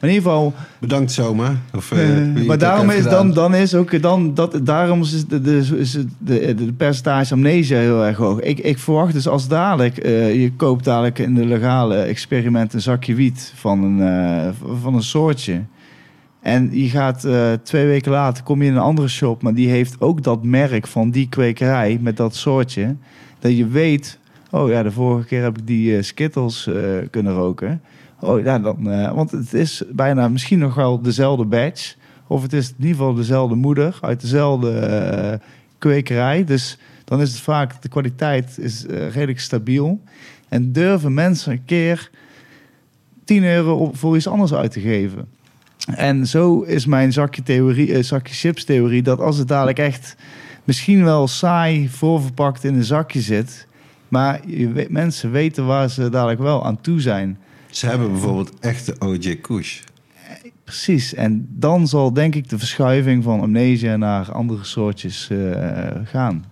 Maar in ieder geval, Bedankt Soma. Of, eh, eh, maar daarom is, dan, dan is ook dan, dat, daarom is de, de, is de, de, de percentage amnesia heel erg hoog. Ik, ik verwacht dus als dadelijk, eh, je koopt dadelijk in de legale experiment een zakje wiet van een, van een soortje. En je gaat twee weken later, kom je in een andere shop, maar die heeft ook dat merk van die kwekerij met dat soortje. Dat je weet, oh ja, de vorige keer heb ik die Skittles kunnen roken. Oh ja, dan, eh, want het is bijna misschien nog wel dezelfde badge. Of het is in ieder geval dezelfde moeder uit dezelfde eh, kwekerij. Dus dan is het vaak, de kwaliteit is eh, redelijk stabiel. En durven mensen een keer 10 euro voor iets anders uit te geven. En zo is mijn zakje, theorie, zakje chips theorie dat als het dadelijk echt misschien wel saai voorverpakt in een zakje zit, maar je weet, mensen weten waar ze dadelijk wel aan toe zijn. Ze hebben bijvoorbeeld echte OJ Kush. Precies, en dan zal denk ik de verschuiving van amnesia naar andere soortjes eh, gaan.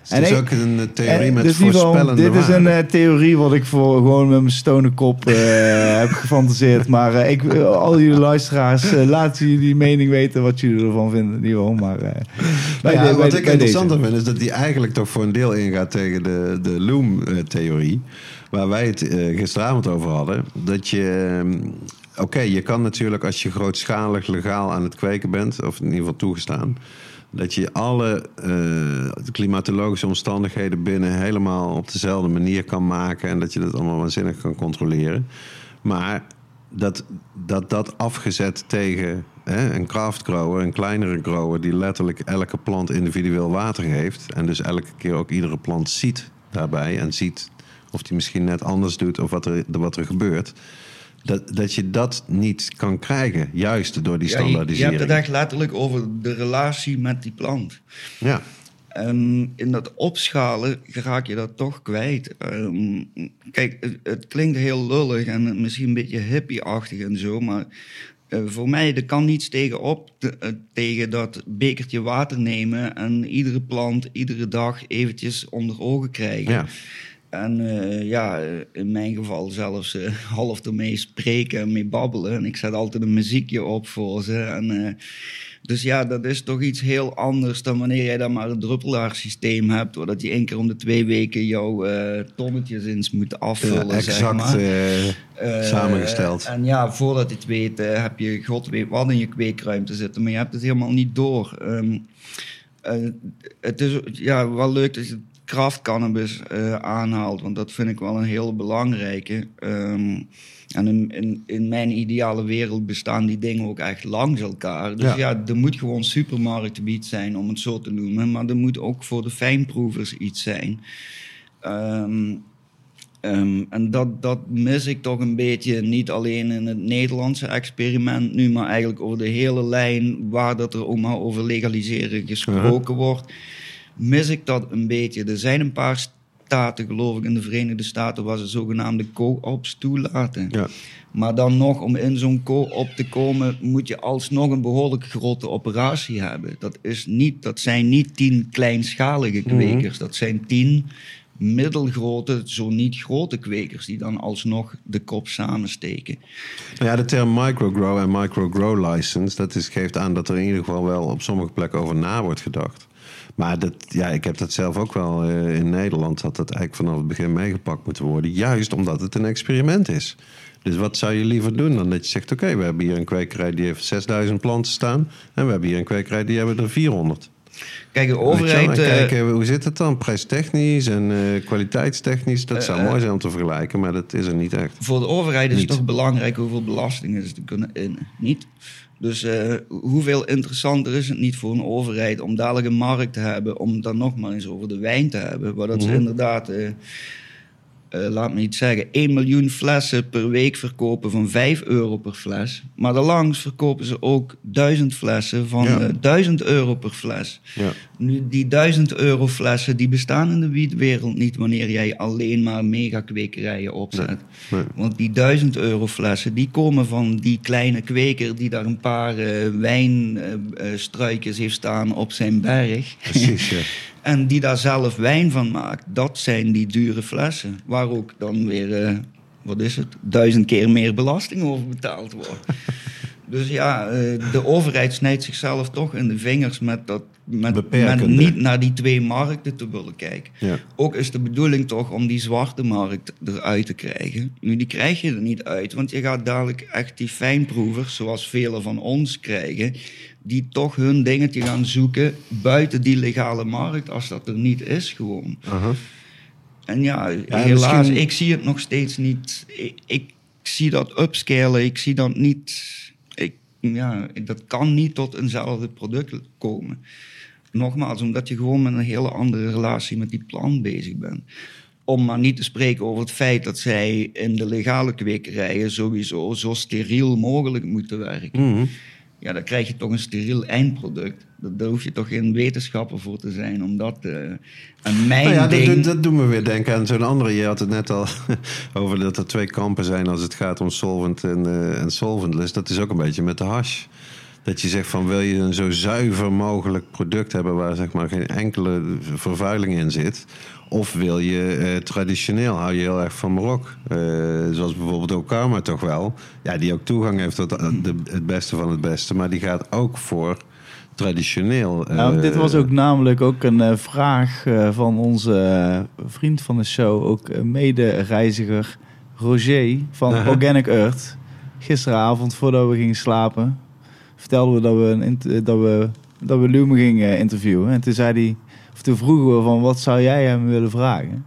Dus het is ik- ook een eh, theorie en met dus voorspellende Dit is een eh, theorie wat ik voor gewoon met mijn stone kop eh, heb gefantaseerd. Maar eh, ik, al jullie luisteraars, eh, laten jullie die mening weten wat jullie ervan vinden. Geval, maar eh, bij ja, de- bij wat ik bij interessanter deze. vind, is dat die eigenlijk toch voor een deel ingaat tegen de, de Loom-theorie. Waar wij het eh, gisteravond over hadden. Dat je. ehm, Oké, je kan natuurlijk als je grootschalig legaal aan het kweken bent, of in ieder geval toegestaan. Dat je alle eh, klimatologische omstandigheden binnen helemaal op dezelfde manier kan maken. En dat je dat allemaal waanzinnig kan controleren. Maar dat dat, dat afgezet tegen hè, een craftgrower, een kleinere grower... die letterlijk elke plant individueel water geeft... en dus elke keer ook iedere plant ziet daarbij... en ziet of die misschien net anders doet of wat er, wat er gebeurt... Dat, dat je dat niet kan krijgen, juist door die Ja, je, je standaardisering. hebt het echt letterlijk over de relatie met die plant. Ja, En in dat opschalen raak je dat toch kwijt. Ehm, kijk, het, het klinkt heel lullig en misschien een beetje hippie-achtig en zo, maar eh, voor mij er kan niets tegenop te- eh, tegen dat bekertje water nemen en iedere plant iedere dag eventjes onder ogen krijgen. ja. En eh, ja, in mijn geval zelfs eh, half ermee spreken en mee babbelen. En ik zet altijd een muziekje op voor ze. En, eh, dus ja, dat is toch iets heel anders dan wanneer jij dan maar een druppelaarsysteem hebt. Doordat je één keer om de twee weken jouw tonnetjes eens moet afvullen. Ja, zeg exact maar. samengesteld. En ja, voordat je het weet, heb je god weet wat in je kweekruimte zitten, maar je hebt het helemaal niet door. Ehm, eh, het is ja, wel leuk dat je kraftcannabis eh aanhaalt, want dat vind ik wel een heel belangrijke. Ehm, en in, in, in mijn ideale wereld bestaan die dingen ook echt langs elkaar. Dus Ja. ja, er moet gewoon supermarktgebied zijn, om het zo te noemen. Maar er moet ook voor de fijnproevers iets zijn. Ehm, Ehm, en dat, dat mis ik toch een beetje, niet alleen in het Nederlandse experiment nu, maar eigenlijk over de hele lijn waar dat er ook maar over legaliseren gesproken wordt, mis ik dat een beetje. Er zijn een paar staten, geloof ik, in de Verenigde Staten waar ze zogenaamde co-ops toelaten. ja. Maar dan nog, om in zo'n co-op te komen, moet je alsnog een behoorlijk grote operatie hebben. Dat, is niet, dat zijn niet tien kleinschalige kwekers, dat zijn tien middelgrote, zo niet grote kwekers, die dan alsnog de kop samensteken. Nou Ja, de term microgrow en microgrow license, dat is, geeft aan dat er in ieder geval wel op sommige plekken over na wordt gedacht. Maar dat, ja, ik heb dat zelf ook wel eh, in Nederland, had dat eigenlijk vanaf het begin meegepakt moeten worden. Juist omdat het een experiment is. Dus wat zou je liever doen dan dat je zegt: Oké, we hebben hier een kwekerij die heeft 6000 planten staan. En we hebben hier een kwekerij die hebben er 400. Kijk, de je overheid... Eh, kijken, hoe zit het dan? Prijstechnisch en eh, kwaliteitstechnisch. Dat zou mooi zijn om te vergelijken, maar dat is er niet echt. Voor de overheid is Niet. het toch belangrijk hoeveel belastingen ze kunnen innen. Niet? Dus eh, hoeveel interessanter is het niet voor een overheid om dadelijk een markt te hebben, om dan nog maar eens over de wijn te hebben, waar dat ze Mhm. inderdaad, eh, eh, laat me iets zeggen, 1 miljoen flessen per week verkopen van 5 euro per fles. Maar daarlangs verkopen ze ook 1000 flessen van Ja. eh, 1000 euro per fles. Ja. Nu, die 1000 euro flessen, die bestaan in de wietwereld niet wanneer jij alleen maar megakwekerijen opzet. Nee. Want die 1000 euro flessen, die komen van die kleine kweker die daar een paar wijnstruikjes heeft staan op zijn berg. Precies, ja. en die daar zelf wijn van maakt. Dat zijn die dure flessen. Waar ook dan weer, eh, wat is het, duizend keer meer belasting over betaald wordt. Dus ja, eh, de overheid snijdt zichzelf toch in de vingers met, dat, met, niet naar die twee markten te willen kijken. Ja. Ook is de bedoeling toch om die zwarte markt eruit te krijgen. Nu, die krijg je er niet uit, want je gaat dadelijk echt die fijnproevers, zoals velen van ons krijgen, die toch hun dingetje gaan zoeken buiten die legale markt, als dat er niet is gewoon. En ja, Ja, helaas, misschien- ik zie het nog steeds niet. Ik, ik zie dat upscalen, ik zie dat niet. Ik, ja, dat kan niet tot eenzelfde product komen. Nogmaals, omdat je gewoon met een hele andere relatie met die plant bezig bent. Om maar niet te spreken over het feit dat zij in de legale kwekerijen sowieso zo steriel mogelijk moeten werken. Mhm. Ja, dan krijg je toch een steriel eindproduct. Daar, hoef je toch geen wetenschapper voor te zijn om dat... en mijn Nou ja, ding... dat, dat doen we weer denken aan zo'n andere. Je had het net al over dat er twee kampen zijn als het gaat om solvent en, en solventless. Dat is ook een beetje met de hash. Dat je zegt van wil je een zo zuiver mogelijk product hebben waar zeg maar geen enkele vervuiling in zit. Of wil je eh, traditioneel, hou je heel erg van Marok. Eh, zoals bijvoorbeeld ook Karma toch wel. Ja, die ook toegang heeft tot de, het beste van het beste. Maar die gaat ook voor traditioneel. eh, Nou, dit was ook namelijk ook een eh, vraag eh, van onze eh, vriend van de show, ook eh, mede-reiziger Roger van. Organic Earth. Gisteravond, voordat we gingen slapen, vertelden we dat we, een eh, dat we, dat we Lume gingen interviewen. En toen zei hij, of toen vroegen we van, wat zou jij hem willen vragen?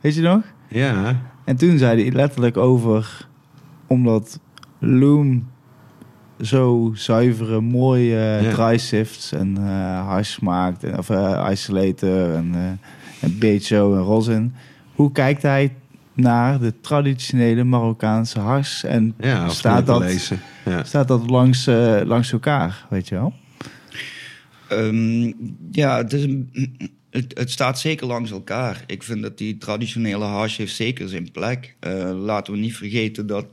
Weet je nog? Ja, En toen zei hij letterlijk over, omdat Loom zo zuivere, mooie Ja. dry sifts en eh hash maakt, of eh, isolator en, eh en BHO en rosin. Hoe kijkt hij naar de traditionele Marokkaanse hash en ja staat, dat, lezen. Ja. staat dat langs, eh, langs elkaar, weet je wel? Ehm, ja, het, is een- het, het staat zeker langs elkaar. Ik vind dat die traditionele hash heeft zeker zijn plek. Eh, laten we niet vergeten dat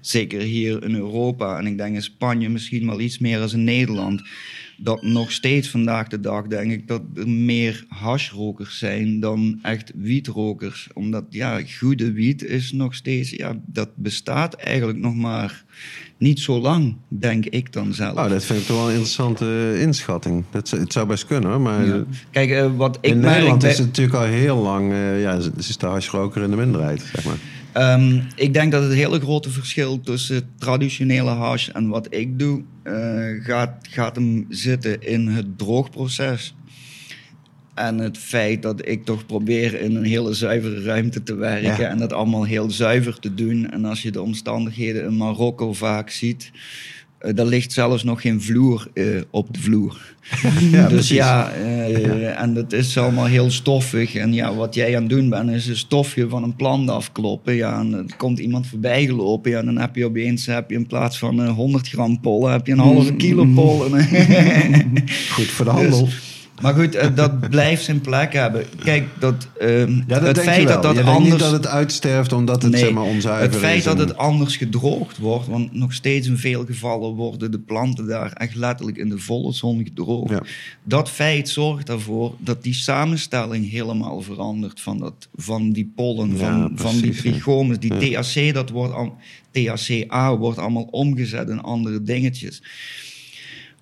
zeker hier in Europa en ik denk in Spanje misschien wel iets meer als in Nederland, dat nog steeds vandaag de dag denk ik dat er meer hashrokers zijn dan echt wietrokers. Omdat ja, goede wiet is nog steeds, ja, dat bestaat eigenlijk nog maar niet zo lang, denk ik dan zelf. Oh, dat vind ik toch wel een interessante inschatting. Dat, het zou best kunnen, hoor, maar Ja. Kijk, eh, wat ik in Nederland bij- is het natuurlijk al heel lang... eh, ja, is de hashroker in de minderheid, zeg maar. Ehm, ik denk dat het hele grote verschil tussen traditionele hash en wat ik doe, eh, gaat, gaat hem zitten in het droogproces. En het feit dat ik toch probeer in een hele zuivere ruimte te werken Ja. en dat allemaal heel zuiver te doen. En als je de omstandigheden in Marokko vaak ziet, eh daar ligt zelfs nog geen vloer eh, op de vloer. Ja, dus ja, eh, en dat is allemaal heel stoffig. En ja, wat jij aan het doen bent, is een stofje van een plant afkloppen. Ja, en er komt iemand voorbij gelopen. Ja, en dan heb je opeens, heb je in plaats van eh, 100 gram pollen, heb je een halve kilo pollen. Goed voor de handel. Maar goed, eh, dat blijft zijn plek hebben. Kijk, dat, ehm, ja, dat het feit dat dat je anders... niet dat het uitsterft omdat het Nee, zeg maar onzuiver het feit is. dat het anders gedroogd wordt, want nog steeds in veel gevallen worden de planten daar echt letterlijk in de volle zon gedroogd. Ja. Dat feit zorgt ervoor dat die samenstelling helemaal verandert van, dat, van die pollen, Ja, van, van die trichomes. Die THC, dat wordt al, THCA wordt allemaal omgezet in andere dingetjes.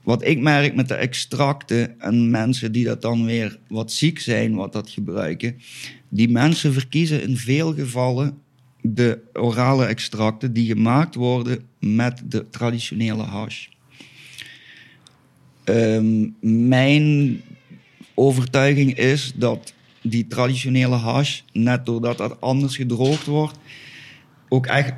Wat ik merk met de extracten en mensen die dat dan weer wat ziek zijn, wat dat gebruiken, die mensen verkiezen in veel gevallen de orale extracten die gemaakt worden met de traditionele hash. Ehm, mijn overtuiging is dat die traditionele hash, net doordat dat anders gedroogd wordt, ook echt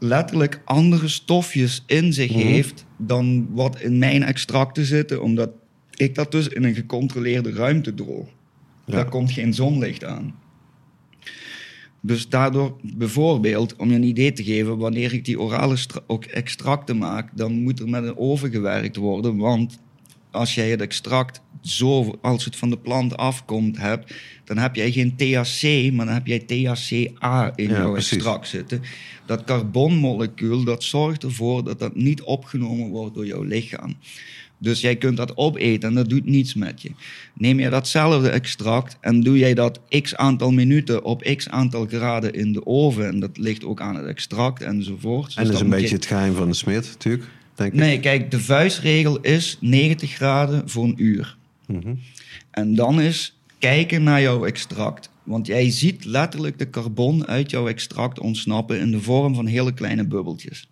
letterlijk andere stofjes in zich heeft dan wat in mijn extracten zitten, omdat ik dat dus in een gecontroleerde ruimte droog. Ja. Daar komt geen zonlicht aan. Dus daardoor, bijvoorbeeld, om je een idee te geven, wanneer ik die orale stra- ook extracten maak, dan moet er met een oven gewerkt worden. Want als jij het extract zo, als het van de plant afkomt, hebt, dan heb jij geen THC, maar dan heb jij THCA in Ja, jouw precies. extract zitten. Dat carbonmolecuul, dat zorgt ervoor dat dat niet opgenomen wordt door jouw lichaam. Dus jij kunt dat opeten en dat doet niets met je. Neem je datzelfde extract en doe jij dat x aantal minuten op x aantal graden in de oven. En dat ligt ook aan het extract enzovoort. Dus En dat is een beetje je- het geheim van de smid, natuurlijk. Denk ik. Nee, kijk, de vuistregel is 90 graden voor een uur. Mhm. En dan is kijken naar jouw extract. Want jij ziet letterlijk de carbon uit jouw extract ontsnappen in de vorm van hele kleine bubbeltjes.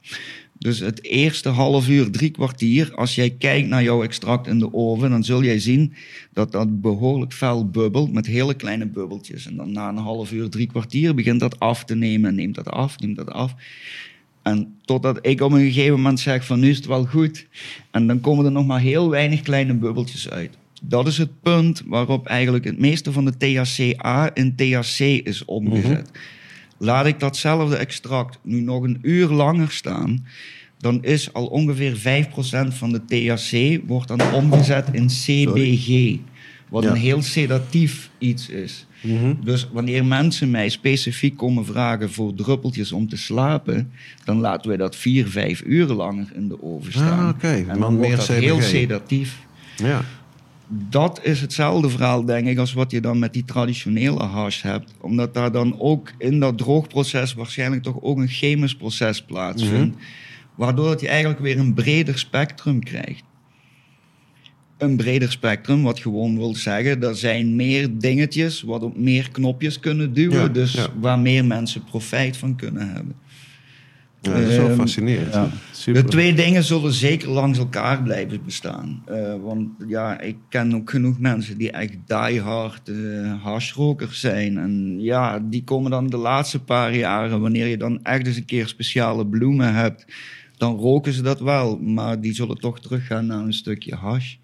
Dus het eerste half uur, drie kwartier, als jij kijkt naar jouw extract in de oven, dan zul jij zien dat dat behoorlijk fel bubbelt met hele kleine bubbeltjes. En dan na een half uur, drie kwartier begint dat af te nemen, neemt dat af, neemt dat af. En totdat ik op een gegeven moment zeg van nu is het wel goed. En dan komen er nog maar heel weinig kleine bubbeltjes uit. Dat is het punt waarop eigenlijk het meeste van de THCA in THC is omgezet. Laat ik datzelfde extract nu nog een uur langer staan, dan is al ongeveer 5% van de THC wordt dan omgezet in CBG. Wat Ja. een heel sedatief iets is. Mhm. Dus wanneer mensen mij specifiek komen vragen voor druppeltjes om te slapen, dan laten wij dat vier, vijf uren langer in de oven staan. Ah. En Want dan wordt meer dat CBG. heel sedatief. Ja. Dat is hetzelfde verhaal, denk ik, als wat je dan met die traditionele hash hebt. Omdat daar dan ook in dat droogproces waarschijnlijk toch ook een chemisch proces plaatsvindt. Mhm. Waardoor dat je eigenlijk weer een breder spectrum krijgt. Een breder spectrum, wat gewoon wil zeggen, er zijn meer dingetjes wat op meer knopjes kunnen duwen. Ja, dus ja. waar meer mensen profijt van kunnen hebben. Ja, dat is wel Ehm, fascinerend. Ja, super. De twee dingen zullen zeker langs elkaar blijven bestaan. Eh, want ja, ik ken ook genoeg mensen die echt diehard eh hashrokers zijn. En ja, die komen dan de laatste paar jaren, wanneer je dan echt eens een keer speciale bloemen hebt, dan roken ze dat wel. Maar die zullen toch teruggaan naar een stukje hash.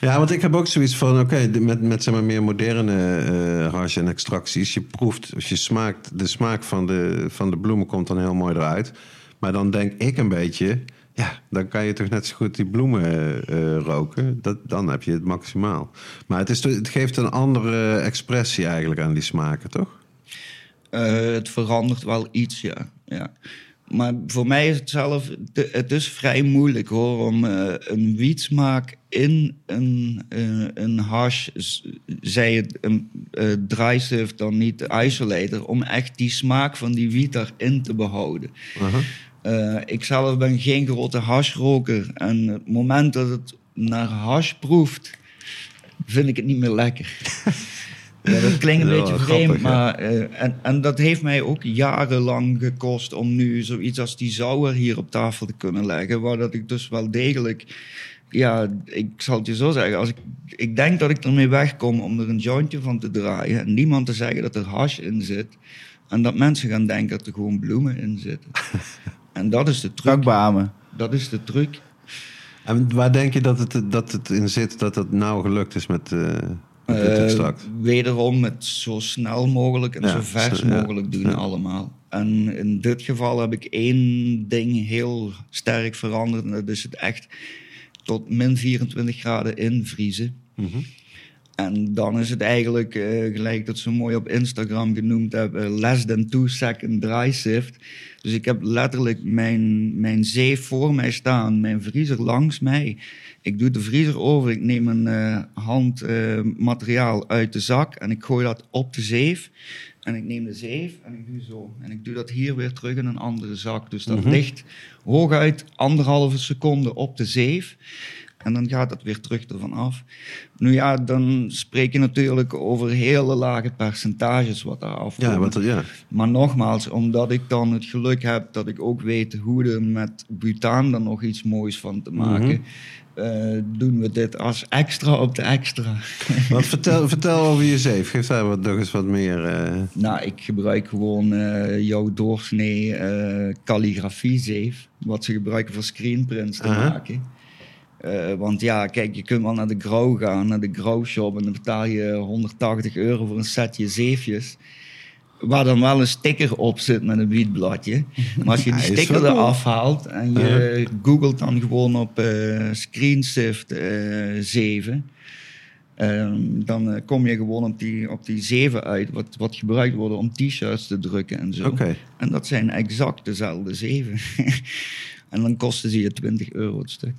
Ja, want ik heb ook zoiets van, oké, met, met zeg maar meer moderne eh hash en extracties. Je proeft, als je smaakt, de smaak van de, van de bloemen komt dan heel mooi eruit. Maar dan denk ik een beetje, ja, dan kan je toch net zo goed die bloemen eh, roken. Dat, dan heb je het maximaal. Maar het, is, het geeft een andere expressie eigenlijk aan die smaken, toch? Eh, het verandert wel iets, ja. ja. Maar voor mij is het zelf, het is vrij moeilijk hoor, om eh, een wietsmaak in een, eh, een hash, zij het een uh, dry sift dan niet de isolator, om echt die smaak van die wiet daarin te behouden. Aha. Eh, ik zelf ben geen grote hashroker. En het moment dat het naar hash proeft, vind ik het niet meer lekker. ja, dat klinkt een beetje vreemd, grappig, maar... eh, en, en dat heeft mij ook jarenlang gekost om nu zoiets als die zauer hier op tafel te kunnen leggen. Waar dat ik dus wel degelijk... Ja, ik zal het je zo zeggen. Als ik, ik denk dat ik ermee wegkom om er een jointje van te draaien... en niemand te zeggen dat er hash in zit... en dat mensen gaan denken dat er gewoon bloemen in zitten. En dat is de truc. beamen. Dat is de truc. En waar denk je dat het, dat het in zit, dat het nou gelukt is met, eh met dit Eh, extract? wederom het zo snel mogelijk en Ja, zo vers ja. mogelijk doen Ja. allemaal. En in dit geval heb ik één ding heel sterk veranderd. En dat is het echt tot min 24 graden invriezen. Mhm. En dan is het eigenlijk, eh, gelijk dat ze mooi op Instagram genoemd hebben, less than two second dry sift. Dus ik heb letterlijk mijn, mijn zeef voor mij staan, mijn vriezer langs mij. Ik doe de vriezer over, ik neem een eh, hand eh, materiaal uit de zak en ik gooi dat op de zeef. En ik neem de zeef en ik doe zo. En ik doe dat hier weer terug in een andere zak. Dus dat ligt hooguit anderhalve seconde op de zeef. En dan gaat het weer terug ervan af. Nu ja, dan spreek je natuurlijk over hele lage percentages wat daar afkomen. Ja, wat, er- ja. Maar nogmaals, omdat ik dan het geluk heb dat ik ook weet hoe er met butaan dan nog iets moois van te maken, eh, doen we dit als extra op de extra. Want vertel, vertel over je zeef. Geef daar wat, nog eens wat meer... eh, nou, ik gebruik gewoon eh, jouw doorsnee eh calligrafiezeef, wat ze gebruiken voor screenprints te maken. Eh, want ja, kijk, je kunt wel naar de Grauw gaan, naar de Grauw shop en dan betaal je 180 euro voor een setje zeefjes. Waar dan wel een sticker op zit met een wietbladje. Maar als je die sticker eraf haalt en je googelt dan gewoon op eh ScreenSift eh 7. ehm, dan eh, kom je gewoon op die, op die 7 uit, wat, wat gebruikt wordt om t-shirts te drukken en zo. En dat zijn exact dezelfde 7. en dan kosten ze je 20 euro het stuk.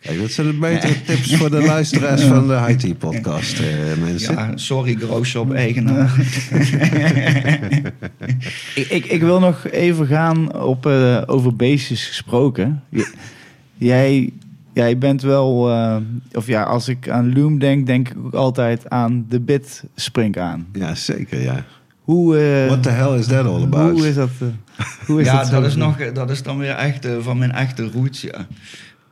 Kijk, dat zijn de betere tips voor de luisteraars van de IT-podcast, eh, mensen. Ja, sorry, Growshop-eigenaar. Ik, ik, ik wil nog even gaan op eh, over beestjes gesproken. Jij, jij bent wel, eh, of ja, als ik aan Loom denk, denk ik ook altijd aan de bit aan. Ja, zeker, ja. Hoe, eh, What the hell is that all about? hoe is dat? eh, hoe is ja, dat, is nog, dat is dan weer echt eh, van mijn echte roots, ja.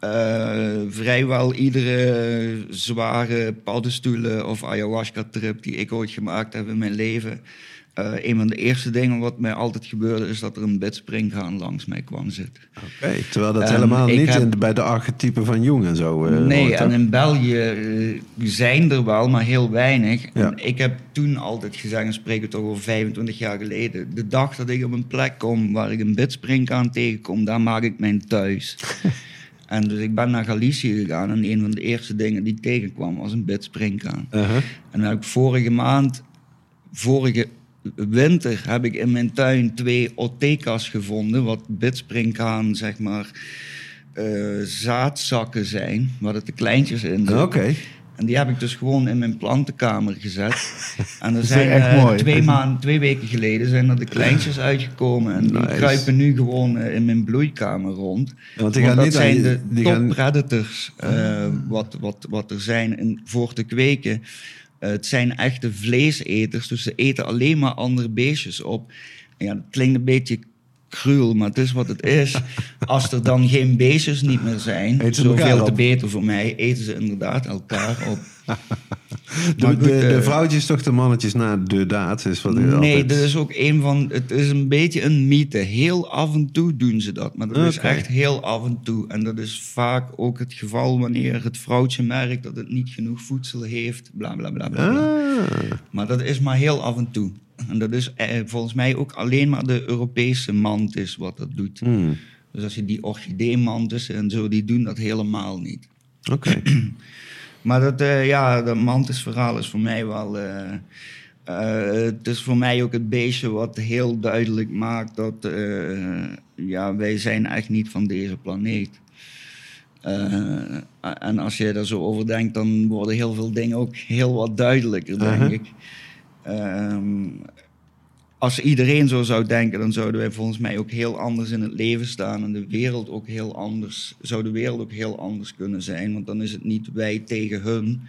Eh, vrijwel iedere zware paddenstoelen of ayahuasca-trip die ik ooit gemaakt heb in mijn leven. Eh, een van de eerste dingen wat mij altijd gebeurde, is dat er een bidspringhaan langs mij kwam zitten. Oké, terwijl dat Ehm, helemaal niet heb- in, bij de archetypen van Jung en zo eh, nee, en in België eh, zijn er wel, maar heel weinig. Ja. En ik heb toen altijd gezegd, en spreken we toch over 25 jaar geleden... de dag dat ik op een plek kom waar ik een bidspringkaan tegenkom, daar maak ik mijn thuis. En dus ik ben naar Galicië gegaan en een van de eerste dingen die ik tegenkwam was een bidspringkaan. Uh-huh. En dan heb ik vorige maand, vorige winter, heb ik in mijn tuin twee Otekas gevonden, wat bidspringkaan, zeg maar, eh, zaadzakken zijn, waar het de kleintjes in zitten. Oké. En die heb ik dus gewoon in mijn plantenkamer gezet. En er zijn echt eh, mooi. twee, maanden, twee weken geleden zijn er de kleintjes uitgekomen. En die Nice. kruipen nu gewoon eh, in mijn bloeikamer rond. Want die Want gaan dat niet zijn je- de top gaan- predators wat, wat, wat er zijn in, voor te kweken. Eh, het zijn echte vleeseters, dus ze eten alleen maar andere beestjes op. En ja, dat klinkt een beetje cruel, maar het is wat het is. Als er dan geen beestjes niet meer zijn, zoveel te beter voor mij, eten ze inderdaad elkaar op. De, de, de eh, vrouwtjes toch de mannetjes na de daad? Is wat Nee, altijd- dat is ook een van. Het is een beetje een mythe. Heel af en toe doen ze dat. Maar dat is echt heel af en toe. En dat is vaak ook het geval wanneer het vrouwtje merkt dat het niet genoeg voedsel heeft. Bla bla bla bla. bla. Ah, Maar dat is maar heel af en toe. En dat is eh, volgens mij ook alleen maar de Europese mantis wat dat doet. hmm, Dus als je die orchideemantissen en zo, die doen dat helemaal niet. Oké. Maar dat, eh, ja, dat mantisverhaal is voor mij wel... eh, eh, het is voor mij ook het beestje wat heel duidelijk maakt dat... ja, wij zijn echt niet van deze planeet. En als je daar zo over denkt, dan worden heel veel dingen ook heel wat duidelijker, denk Uh-huh. ik. Ehm, als iedereen zo zou denken, dan zouden wij volgens mij ook heel anders in het leven staan. En de wereld ook heel anders, zou de wereld ook heel anders kunnen zijn. Want dan is het niet wij tegen hun,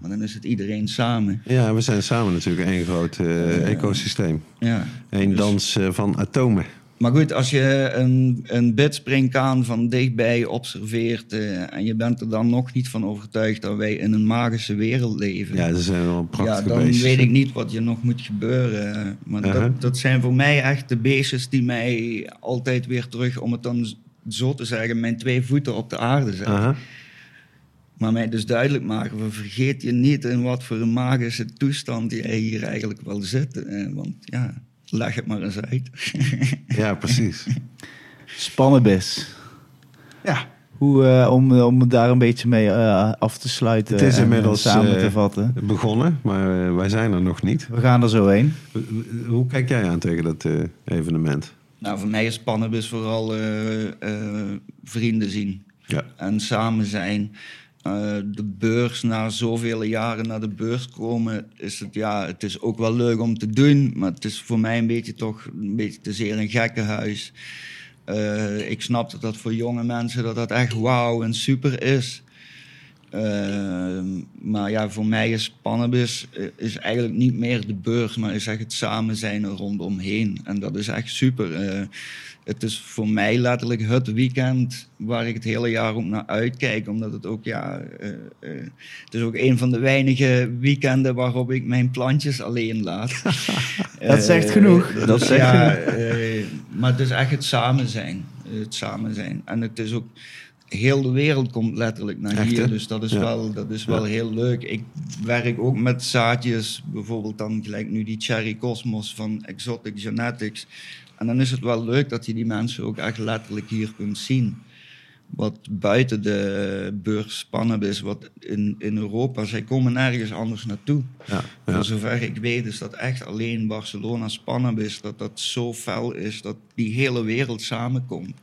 maar dan is het iedereen samen. Ja, we zijn samen natuurlijk één groot eh, ecosysteem. Ja. Eén Dus- dans eh, van atomen. Maar goed, als je een, een bidspringkaan van dichtbij observeert eh, en je bent er dan nog niet van overtuigd dat wij in een magische wereld leven. Ja, ze zijn wel Ja, prachtige dan beestjes. weet ik niet wat je nog moet gebeuren. Maar dat, dat zijn voor mij echt de beestjes die mij altijd weer terug, om het dan zo te zeggen, mijn twee voeten op de aarde zetten. Maar mij dus duidelijk maken, vergeet je niet in wat voor een magische toestand jij hier eigenlijk wel zit. Eh, want ja, leg het maar eens uit. Ja, precies. Spannenbis. Ja. Hoe, eh, om, eh, om het daar een beetje mee eh, af te sluiten Het is en, inmiddels samen te vatten. begonnen, maar eh, wij zijn er nog niet. We gaan er zo heen. Hoe- Hoe kijk jij aan tegen dat eh, evenement? nou, voor mij is Spannenbus vooral eh, eh, vrienden zien. Ja. en samen zijn. Eh, de beurs, na zoveel jaren naar de beurs komen, is het, ja, het is ook wel leuk om te doen, maar het is voor mij een beetje toch een beetje te zeer een gekkenhuis. Eh ik snap dat dat voor jonge mensen dat dat echt wauw en super is. Eh, maar ja, voor mij is Spannenbus eh, is eigenlijk niet meer de beurs, maar is echt het samen zijn er rondomheen. En dat is echt super. Eh, het is voor mij letterlijk het weekend waar ik het hele jaar ook naar uitkijk. Omdat het ook, ja, eh, het is ook een van de weinige weekenden waarop ik mijn plantjes alleen laat. Dat zegt genoeg. Dat zegt ja, eh, maar het is echt het samen zijn. Het samen zijn. En het is ook, heel de wereld komt letterlijk naar Echt, hier. Dus dat is Ja. wel, dat is wel heel leuk. Ik werk ook met zaadjes, bijvoorbeeld dan gelijk nu die Cherry Cosmos van Exotic Genetics. En dan is het wel leuk dat je die mensen ook echt letterlijk hier kunt zien. Wat buiten de beurs spannend is, wat in, in Europa, zij komen nergens anders naartoe. Ja, ja. Voor zover ik weet is dat echt alleen Barcelona spannend is, dat dat zo fel is, dat die hele wereld samenkomt.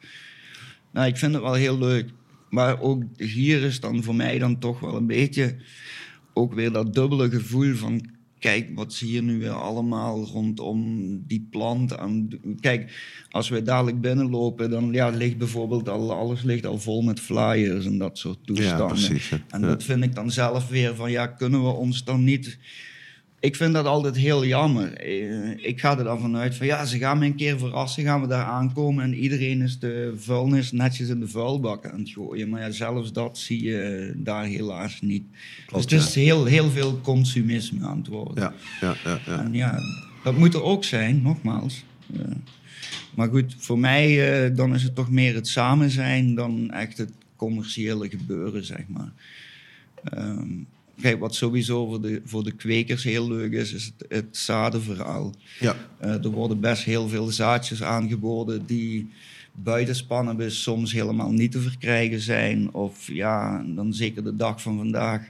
Nou, ik vind het wel heel leuk. Maar ook hier is dan voor mij dan toch wel een beetje ook weer dat dubbele gevoel van... Kijk, wat zie je nu weer allemaal rondom die plant? En, kijk, als wij dadelijk binnenlopen, dan ja, ligt bijvoorbeeld al, alles ligt al vol met flyers en dat soort toestanden. precies, ja. En Ja. dat vind ik dan zelf weer van, ja, kunnen we ons dan niet... Ik vind dat altijd heel jammer. Eh, Ik ga er dan vanuit van, ja, ze gaan me een keer verrassen, gaan we daar aankomen en iedereen is de vuilnis netjes in de vuilbak aan het gooien. Maar ja, zelfs dat zie je eh, daar helaas niet. Klopt, dus het is heel, heel veel consumisme aan het worden. Ja, ja, ja, ja. En ja, dat moet er ook zijn, nogmaals. Eh, maar goed, voor mij dan is het toch meer het samen zijn dan echt het commerciële gebeuren, zeg maar. Ehm, kijk, wat sowieso voor de, voor de kwekers heel leuk is, is het, het zadenverhaal. ja. Eh, er worden best heel veel zaadjes aangeboden die buitenspannenbus soms helemaal niet te verkrijgen zijn. Of ja, dan zeker de dag van vandaag.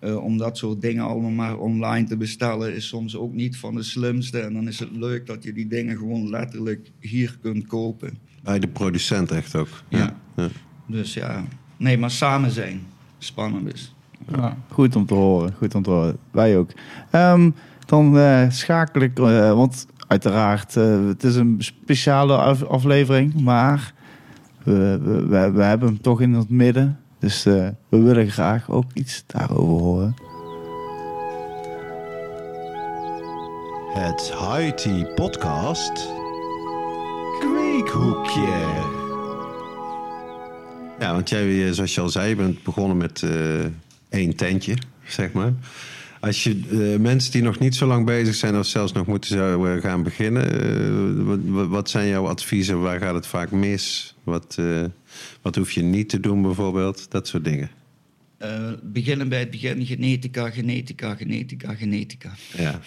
eh, om dat soort dingen allemaal maar online te bestellen is soms ook niet van de slimste. En dan is het leuk dat je die dingen gewoon letterlijk hier kunt kopen. Bij de producent echt ook. Ja. ja. Dus ja, nee, maar samen zijn. Spannenbus. Ja, goed om te horen. Goed om te horen. Wij ook. Ehm, dan eh, schakel ik, eh, want uiteraard, eh, het is een speciale af- aflevering, maar we, we, we, we hebben hem toch in het midden. Dus eh, we willen graag ook iets daarover horen. Het Haiti Podcast. Kweekhoekje. Ja, want jij, zoals je al zei, bent begonnen met eh, één tentje, zeg maar. Als je eh, mensen die nog niet zo lang bezig zijn of zelfs nog moeten zouden gaan beginnen, eh, wat- zijn jouw adviezen? Waar gaat het vaak mis? Wat, eh, wat hoef je niet te doen bijvoorbeeld? Dat soort dingen. Eh, beginnen bij het begin. Genetica, genetica, genetica, genetica. Ja.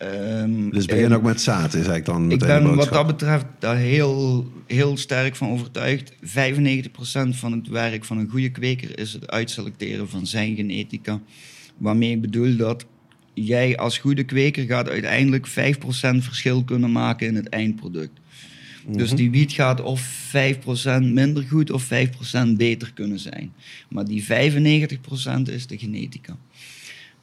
Ehm, Dus begin ook met zaad, is eigenlijk dan Ik ben wat dat betreft daar heel, heel sterk van overtuigd. 95% van het werk van een goede kweker is het uitselecteren van zijn genetica. Waarmee ik bedoel dat jij als goede kweker gaat uiteindelijk 5% verschil kunnen maken in het eindproduct. Dus die wiet gaat of 5% minder goed of 5% beter kunnen zijn. Maar die 95% is de genetica.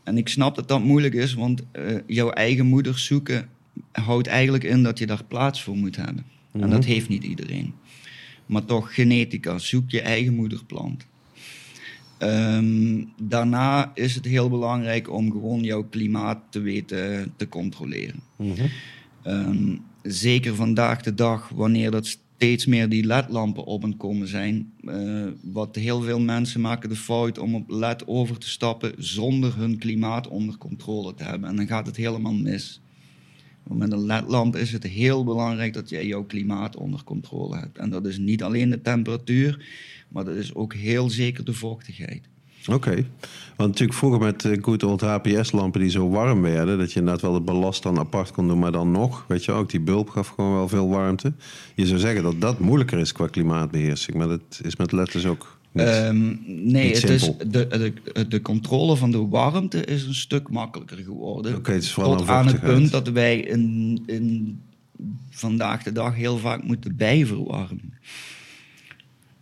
En ik snap dat dat moeilijk is, want eh, jouw eigen moeder zoeken houdt eigenlijk in dat je daar plaats voor moet hebben. En dat heeft niet iedereen. Maar toch, genetica, zoek je eigen moederplant. Ehm, daarna is het heel belangrijk om gewoon jouw klimaat te weten te controleren. Ehm, zeker vandaag de dag, wanneer dat steeds meer die LED-lampen op en komen zijn. eh, wat heel veel mensen maken de fout om op LED over te stappen zonder hun klimaat onder controle te hebben. En dan gaat het helemaal mis. Want met een LED-lamp is het heel belangrijk dat jij jouw klimaat onder controle hebt. En dat is niet alleen de temperatuur, maar dat is ook heel zeker de vochtigheid. Oké. Want natuurlijk vroeger met good old HPS-lampen die zo warm werden... dat je inderdaad wel de ballast dan apart kon doen, maar dan nog... weet je ook, die bulb gaf gewoon wel veel warmte. Je zou zeggen dat dat moeilijker is qua klimaatbeheersing... maar dat is met dus ook niet. Ehm, nee, niet het is de, de, de controle van de warmte is een stuk makkelijker geworden. Oké, het is vooral Tot aan het punt dat wij in, in vandaag de dag heel vaak moeten bijverwarmen.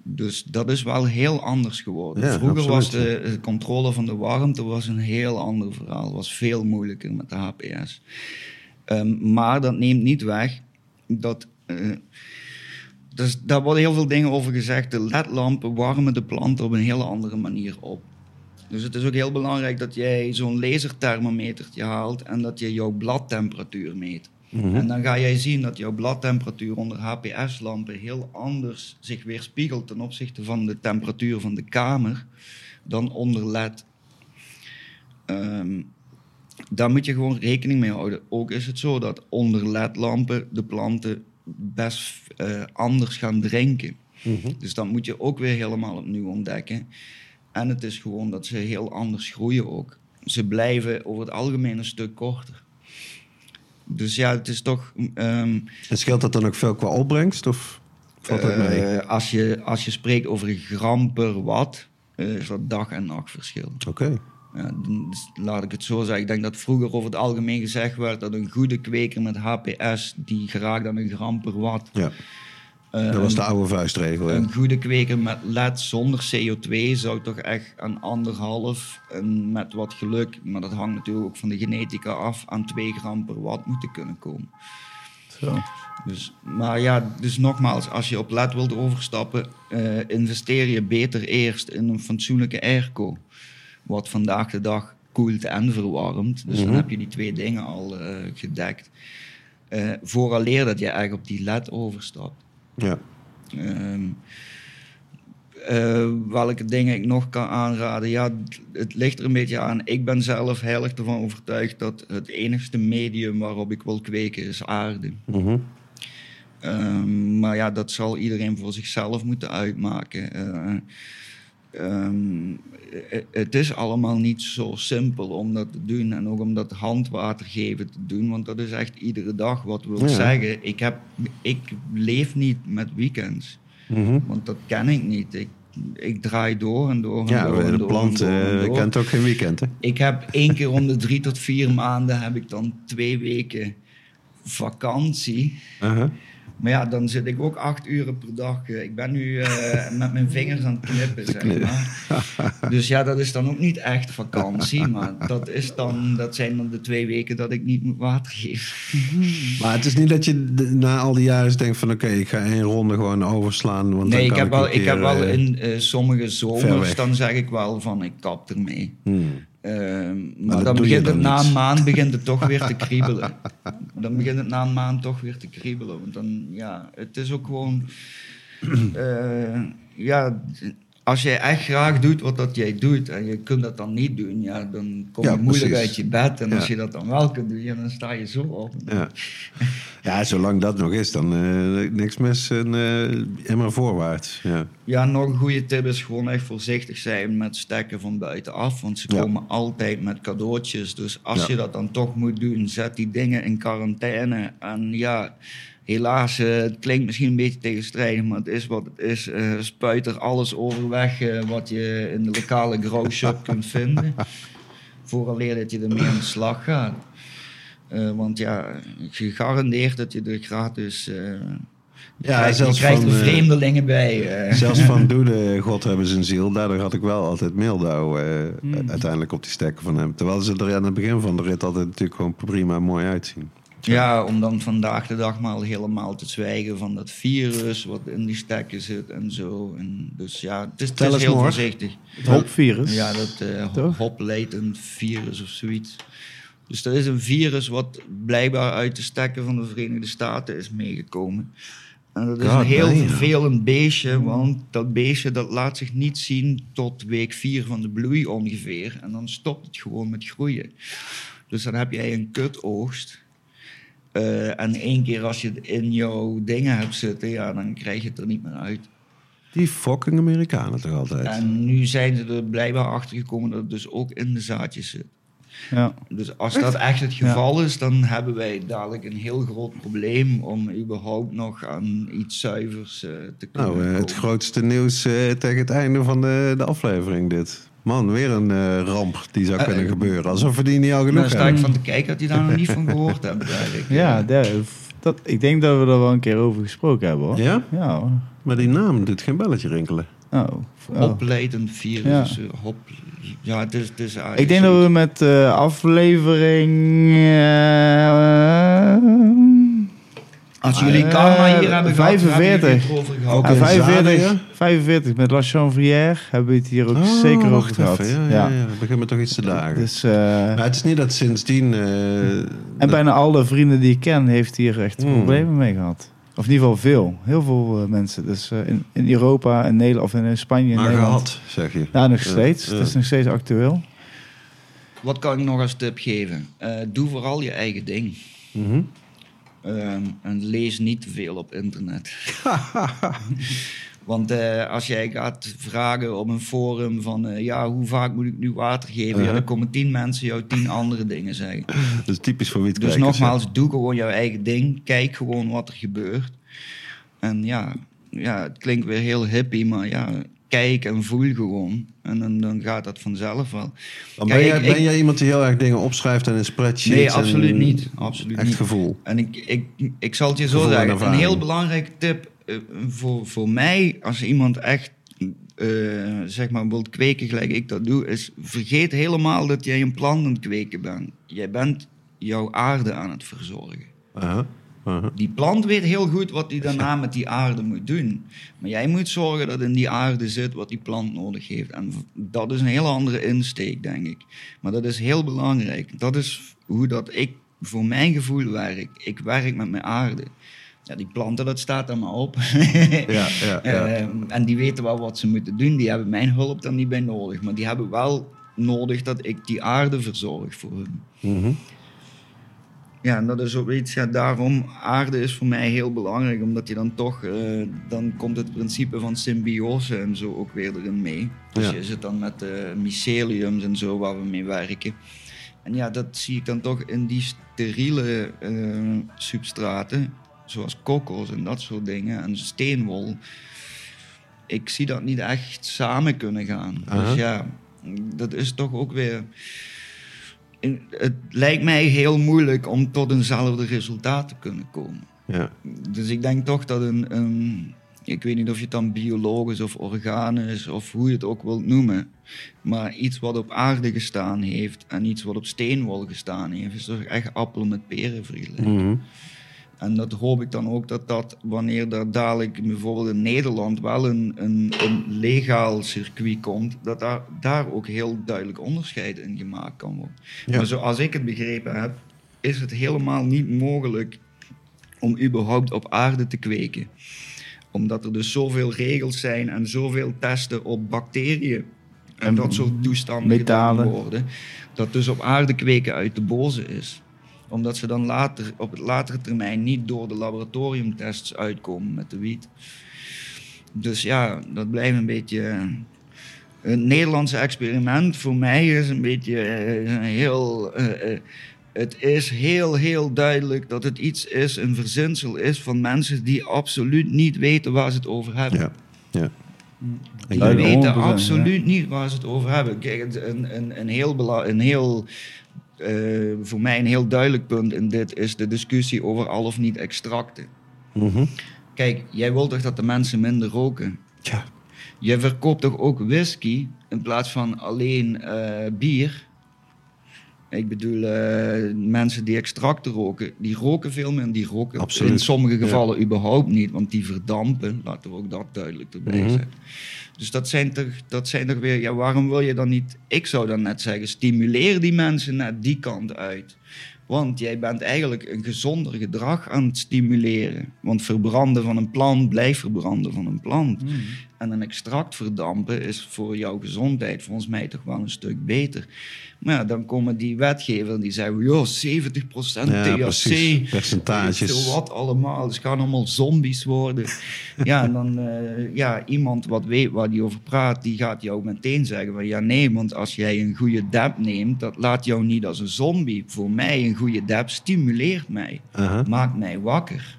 Dus dat is wel heel anders geworden. Ja, Vroeger was de, de controle van de warmte was een heel ander verhaal. was veel moeilijker met de HPS. Ehm, maar dat neemt niet weg dat... eh, dus daar worden heel veel dingen over gezegd. De ledlampen warmen de planten op een hele andere manier op. Dus het is ook heel belangrijk dat jij zo'n laserthermometertje haalt en dat je jouw bladtemperatuur meet. En dan ga jij zien dat jouw bladtemperatuur onder HPS-lampen heel anders zich weerspiegelt ten opzichte van de temperatuur van de kamer dan onder LED. Ehm, daar moet je gewoon rekening mee houden. Ook is het zo dat onder LED-lampen de planten best eh, anders gaan drinken. Dus dat moet je ook weer helemaal opnieuw ontdekken. En het is gewoon dat ze heel anders groeien ook. Ze blijven over het algemeen een stuk korter. Dus ja, het is toch. ehm, En scheelt dat dan ook veel qua opbrengst? Of valt dat mee? eh, als, je, als je spreekt over een gram per watt, eh, is dat dag- en nachtverschil. Oké. Ja, dan- dus laat ik het zo zeggen. Ik denk dat vroeger over het algemeen gezegd werd dat een goede kweker met HPS, die geraakt aan een gram per watt. Ja, Eh, dat was de oude vuistregel. Ja. Een goede kweker met LED zonder CO2 zou toch echt aan anderhalf en met wat geluk, maar dat hangt natuurlijk ook van de genetica af, aan 2 gram per watt moeten kunnen komen. Zo. Dus, maar ja, dus nogmaals, als je op LED wilt overstappen, eh, investeer je beter eerst in een fatsoenlijke airco. Wat vandaag de dag koelt en verwarmt. Dus dan heb je die twee dingen al eh, gedekt. Eh vooraleer dat je echt op die LED overstapt. Ja. Ehm, eh, welke dingen ik nog kan aanraden? Ja, het- ligt er een beetje aan. Ik ben zelf heilig ervan overtuigd dat het enigste medium waarop ik wil kweken is aarde. Mhm. Ehm, maar ja, dat zal iedereen voor zichzelf moeten uitmaken. Eh, ehm, eh, het is allemaal niet zo simpel om dat te doen. En ook om dat handwater geven te doen. Want dat is echt iedere dag. Wat wil Ja. zeggen, ik, heb, ik leef niet met weekends. Mhm. Want dat ken ik niet. Ik, ik draai door en door en Ja, door en de door plant en door en eh, kent ook geen weekend, hè? Ik heb één keer om de drie tot vier maanden heb ik dan twee weken vakantie. Uh-huh. Maar ja, dan zit ik ook acht uren per dag. eh, Ik ben nu eh, met mijn vingers aan het knippen, zeg maar. Dus ja, dat is dan ook niet echt vakantie. Maar dat, is dan, dat zijn dan de twee weken dat ik niet moet water geven. Maar het is niet dat je na al die jaren eens denkt van... oké, ik ga één ronde gewoon overslaan. Want dan Nee, ik kan heb wel, ik heb wel eh, in sommige zomers, dan zeg ik wel van ik kap ermee. hmm. Ehm, maar dan begint het na een maand begint het toch weer te kriebelen. Dan begint het na een maand toch weer te kriebelen. Want dan, ja, het is ook gewoon... eh, ja, als jij echt graag doet wat dat jij doet en je kunt dat dan niet doen, ja, dan kom je Ja, moeilijk precies. uit je bed. En als je dat dan wel kunt doen, ja, dan sta je zo op. Ja. ja, zolang dat nog is, dan eh, niks mis en eh helemaal voorwaarts. Ja. Ja, nog een goede tip is gewoon echt voorzichtig zijn met stekken van buitenaf. Want ze komen altijd met cadeautjes. Dus als je dat dan toch moet doen, zet die dingen in quarantaine. En ja, helaas, eh, het klinkt misschien een beetje tegenstrijdig, maar het is wat het is. Eh, spuit er alles overweg eh, wat je in de lokale grow shop kunt vinden. Vooraleer dat je ermee aan de slag gaat. Want ja, gegarandeerd dat je er gratis... je Ja, krijgt, je zelfs krijgt van, er vreemdelingen bij. Zelfs van Doede, God hebben zijn ziel. Daardoor had ik wel altijd meeldauw eh, uiteindelijk op die stekken van hem. Terwijl ze er aan het begin van de rit altijd natuurlijk gewoon prima mooi uitzien. Ja, om dan vandaag de dag maar helemaal te zwijgen van dat virus wat in die stekken zit en zo. En dus ja, het is, het heel voorzichtig. Het hopvirus. Ja, dat eh Toch? hopleidend virus of zoiets. Dus dat is een virus wat blijkbaar uit de stekken van de Verenigde Staten is meegekomen. En dat is God een heel vervelend beestje, want dat beestje dat laat zich niet zien tot week 4 van de bloei ongeveer. En dan stopt het gewoon met groeien. Dus dan heb jij een kutoogst. Eh, en één keer als je het in jouw dingen hebt zitten, ja, dan krijg je het er niet meer uit. Die fucking Amerikanen toch altijd. En nu zijn ze er blijkbaar achter gekomen dat het dus ook in de zaadjes zit. Ja. Dus als dat echt het geval is, dan hebben wij dadelijk een heel groot probleem om überhaupt nog aan iets zuivers eh, te kunnen Nou, het grootste nieuws tegen het einde van de, de aflevering dit. Man, weer een eh, ramp die zou Eh, kunnen gebeuren. Alsof we die niet al genoeg Daar sta ik hebben. van te kijken dat hij daar nog niet van gehoord hebt. Eigenlijk. Ja, daar- dat, ik denk dat we er wel een keer over gesproken hebben hoor. Ja? Ja hoor. Maar die naam doet geen belletje rinkelen. Oh. oh. Virus. Ja. dus, eh, hop, ja, het is, het is eigenlijk Ik denk dat we met eh, aflevering. eh, Als jullie Eh, karma hier hebben gehad, 45. hebben jullie het erover gehad. In 45, Zadingen? 45 met La Chanvrière hebben we het hier ook Oh, zeker over gehad. even. Ja, ja, ja. Me toch iets te dagen. Dus, eh, Maar het is niet dat sindsdien... eh, en dat- bijna alle vrienden die ik ken, heeft hier echt Hmm. problemen mee gehad. Of in ieder geval veel. Heel veel eh, mensen. Dus eh, in, in Europa en Nederland of in Spanje en maar Nederland. gehad, zeg je. Ja, nog steeds. Het is nog steeds actueel. Wat kan ik nog als tip geven? Eh, doe vooral je eigen ding. Mhm. Ehm, en lees niet te veel op internet. Want eh, als jij gaat vragen op een forum van... eh, ja, hoe vaak moet ik nu water geven? Ja, Uh-huh. dan komen tien mensen jou tien andere dingen zeggen. Dat is typisch voor Dus wietkijkers. nogmaals, doe gewoon jouw eigen ding. Kijk gewoon wat er gebeurt. En ja, ja het klinkt weer heel hippie, maar ja... Kijk en voel gewoon. En dan, dan gaat dat vanzelf wel. Kijk, ben, jij, ik- ben ik- jij iemand die heel erg dingen opschrijft en in spreadsheets? Nee, absoluut niet. Absoluut Echt niet. gevoel. En ik, ik, ik zal het je zo Gevoel zeggen. Een heel belangrijke tip eh, voor, voor mij, als iemand echt eh, zeg maar wilt kweken gelijk ik dat doe, is vergeet helemaal dat jij een plant aan het kweken bent. Jij bent jouw aarde aan het verzorgen. Aha. Die plant weet heel goed wat hij daarna met die aarde moet doen. Maar jij moet zorgen dat in die aarde zit wat die plant nodig heeft. En dat is een hele andere insteek, denk ik. Maar dat is heel belangrijk. Dat is hoe dat ik voor mijn gevoel werk. Ik werk met mijn aarde. Ja, die planten, dat staat er maar op. Ja, ja, ja. Eh, en die weten wel wat ze moeten doen. Die hebben mijn hulp dan niet bij nodig. Maar die hebben wel nodig dat ik die aarde verzorg voor hun. Mhm. Ja, en dat is ook iets, ja, daarom aarde is voor mij heel belangrijk, omdat je dan toch, eh, dan komt het principe van symbiose en zo ook weer erin mee. Dus Ja. je zit dan met de myceliums en zo waar we mee werken. En ja, dat zie ik dan toch in die steriele eh, substraten, zoals kokos en dat soort dingen, en steenwol. Ik zie dat niet echt samen kunnen gaan. Dus ja, dat is toch ook weer het lijkt mij heel moeilijk om tot eenzelfde resultaat te kunnen komen. Ja. Dus ik denk toch dat een, een ik weet niet of je het dan biologisch of organisch of hoe je het ook wilt noemen, maar iets wat op aarde gestaan heeft en iets wat op steenwol gestaan heeft, is toch echt appelen met peren vergelijken. Mhm. En dat hoop ik dan ook dat dat, wanneer er dadelijk bijvoorbeeld in Nederland wel een, een, een legaal circuit komt, dat daar, daar ook heel duidelijk onderscheid in gemaakt kan worden. Ja. Maar zoals ik het begrepen heb, is het helemaal niet mogelijk om überhaupt op aarde te kweken. Omdat er dus zoveel regels zijn en zoveel testen op bacteriën en, En dat soort toestanden metalen. gedaan worden, dat dus op aarde kweken uit de boze is omdat ze dan later, op het latere termijn niet door de laboratoriumtests uitkomen met de wiet. Dus ja, dat blijft een beetje. eh, Een Nederlandse experiment voor mij is een beetje eh, een heel. eh, eh, het is heel, heel duidelijk dat het iets is, een verzinsel is van mensen die absoluut niet weten waar ze het over hebben. Ja. ja. Die weten 100%, absoluut niet waar ze het over hebben. Kijk, een, een, een heel, bela- een heel eh, voor mij een heel duidelijk punt in dit is de discussie over al of niet extracten. Mhm. Kijk, jij wilt toch dat de mensen minder roken? Ja. Je verkoopt toch ook whisky in plaats van alleen eh, bier? Ik bedoel, eh, mensen die extracten roken, die roken veel meer. Die roken Absoluut. in sommige gevallen überhaupt niet, want die verdampen. Laten we ook dat duidelijk erbij zeggen. Dus dat zijn, toch, dat zijn toch weer, ja, waarom wil je dan niet, ik zou dan net zeggen, stimuleer die mensen naar die kant uit. Want jij bent eigenlijk een gezonder gedrag aan het stimuleren. Want verbranden van een plant blijft verbranden van een plant. En een extract verdampen is voor jouw gezondheid volgens mij toch wel een stuk beter. Maar ja, dan komen die wetgever die zeggen, joh, 70% Ja, THC. Percentages. veel wat allemaal. Het gaan allemaal zombies worden. ja, en dan, eh, ja, iemand wat weet waar die over praat, die gaat jou meteen zeggen van, ja nee, want als jij een goede dab neemt, dat laat jou niet als een zombie. Voor mij, een goede dab stimuleert mij. Maakt mij wakker.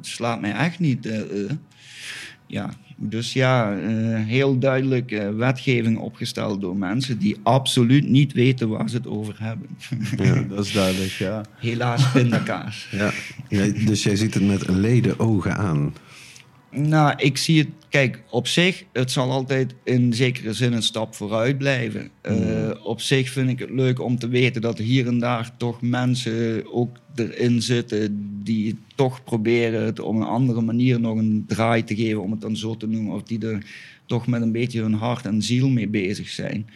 Slaat mij echt niet. eh, eh. Ja, dus ja, eh, heel duidelijk eh, wetgeving opgesteld door mensen die absoluut niet weten waar ze het over hebben. Dat is duidelijk, ja. Helaas pindakaas. Ja. Ja, Dus jij ziet het met leden ogen aan. Nou, ik zie het, kijk, op zich, het zal altijd in zekere zin een stap vooruit blijven. Eh, op zich vind ik het leuk om te weten dat hier en daar toch mensen ook erin zitten die toch proberen het op een andere manier nog een draai te geven, om het dan zo te noemen, of die er toch met een beetje hun hart en ziel mee bezig zijn.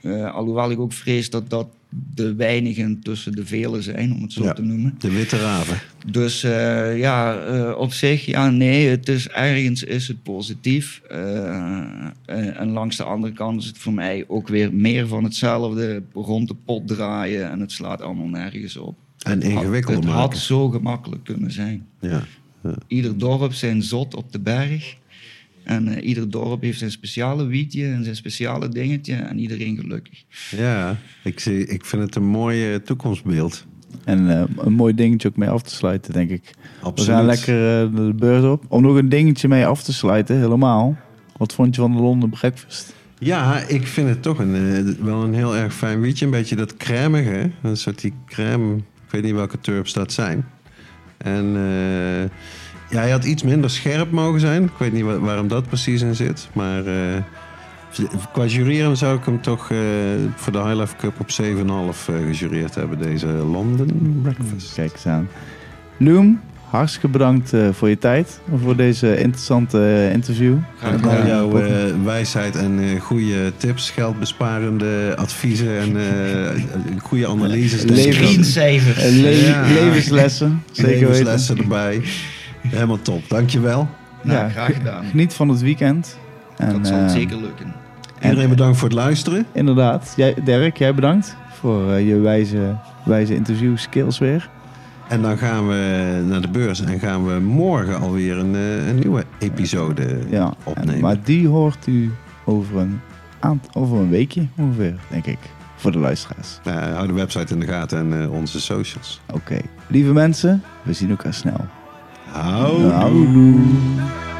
Eh, alhoewel ik ook vrees dat dat de weinigen tussen de velen zijn, om het zo Ja. te noemen. De witte raven. Dus eh, ja, eh, op zich, ja, nee, het is ergens is het positief. Eh, en langs de andere kant is het voor mij ook weer meer van hetzelfde. Rond de pot draaien en het slaat allemaal nergens op. En ingewikkelder het had maken. zo gemakkelijk kunnen zijn. Ja. Ja. Ieder dorp zijn zot op de berg. En eh, ieder dorp heeft zijn speciale wietje en zijn speciale dingetje. En iedereen gelukkig. Ja, ik, zie, ik vind het een mooi eh, toekomstbeeld. En eh, een mooi dingetje ook mee af te sluiten, denk ik. Absoluut. We gaan lekker eh, de beurs op. Om nog een dingetje mee af te sluiten, helemaal. Wat vond je van de London Breakfast? Ja, ik vind het toch een, wel een heel erg fijn wietje. Een beetje dat crèmige. hè. Een soort die crème. Ik weet niet welke turps dat zijn. En eh, ja, hij had iets minder scherp mogen zijn. Ik weet niet wa- waarom dat precies in zit. Maar eh, qua jureren zou ik hem toch eh, voor de High Life Cup op 7,5 eh, gejureerd hebben. Deze London Breakfast. Kijk eens aan. Loem, hartstikke bedankt voor je tijd. Voor deze interessante interview. Graag gedaan. jouw wijsheid en eh, goede tips, geldbesparende adviezen en eh, goede analyses. denk ik ook. Leven- Screencijfers. Le- Ja. Levenslessen, zeker weten. Levenslessen erbij. Helemaal top, dankjewel. Nou, Ja, graag gedaan. Geniet van het weekend. En, Dat zal eh, zeker lukken. Iedereen bedankt voor het luisteren. Inderdaad. Jij, Dirk, jij bedankt voor eh, je wijze, wijze interview skills weer. En dan gaan we naar de beurs en gaan we morgen alweer een, eh, een nieuwe episode Ja, en- opnemen. maar die hoort u over een, aant- over een weekje ongeveer, denk ik. Voor de luisteraars. Hou de website in de gaten en eh, onze socials. Oké. Lieve mensen, we zien elkaar snel. Howdy. Howdy.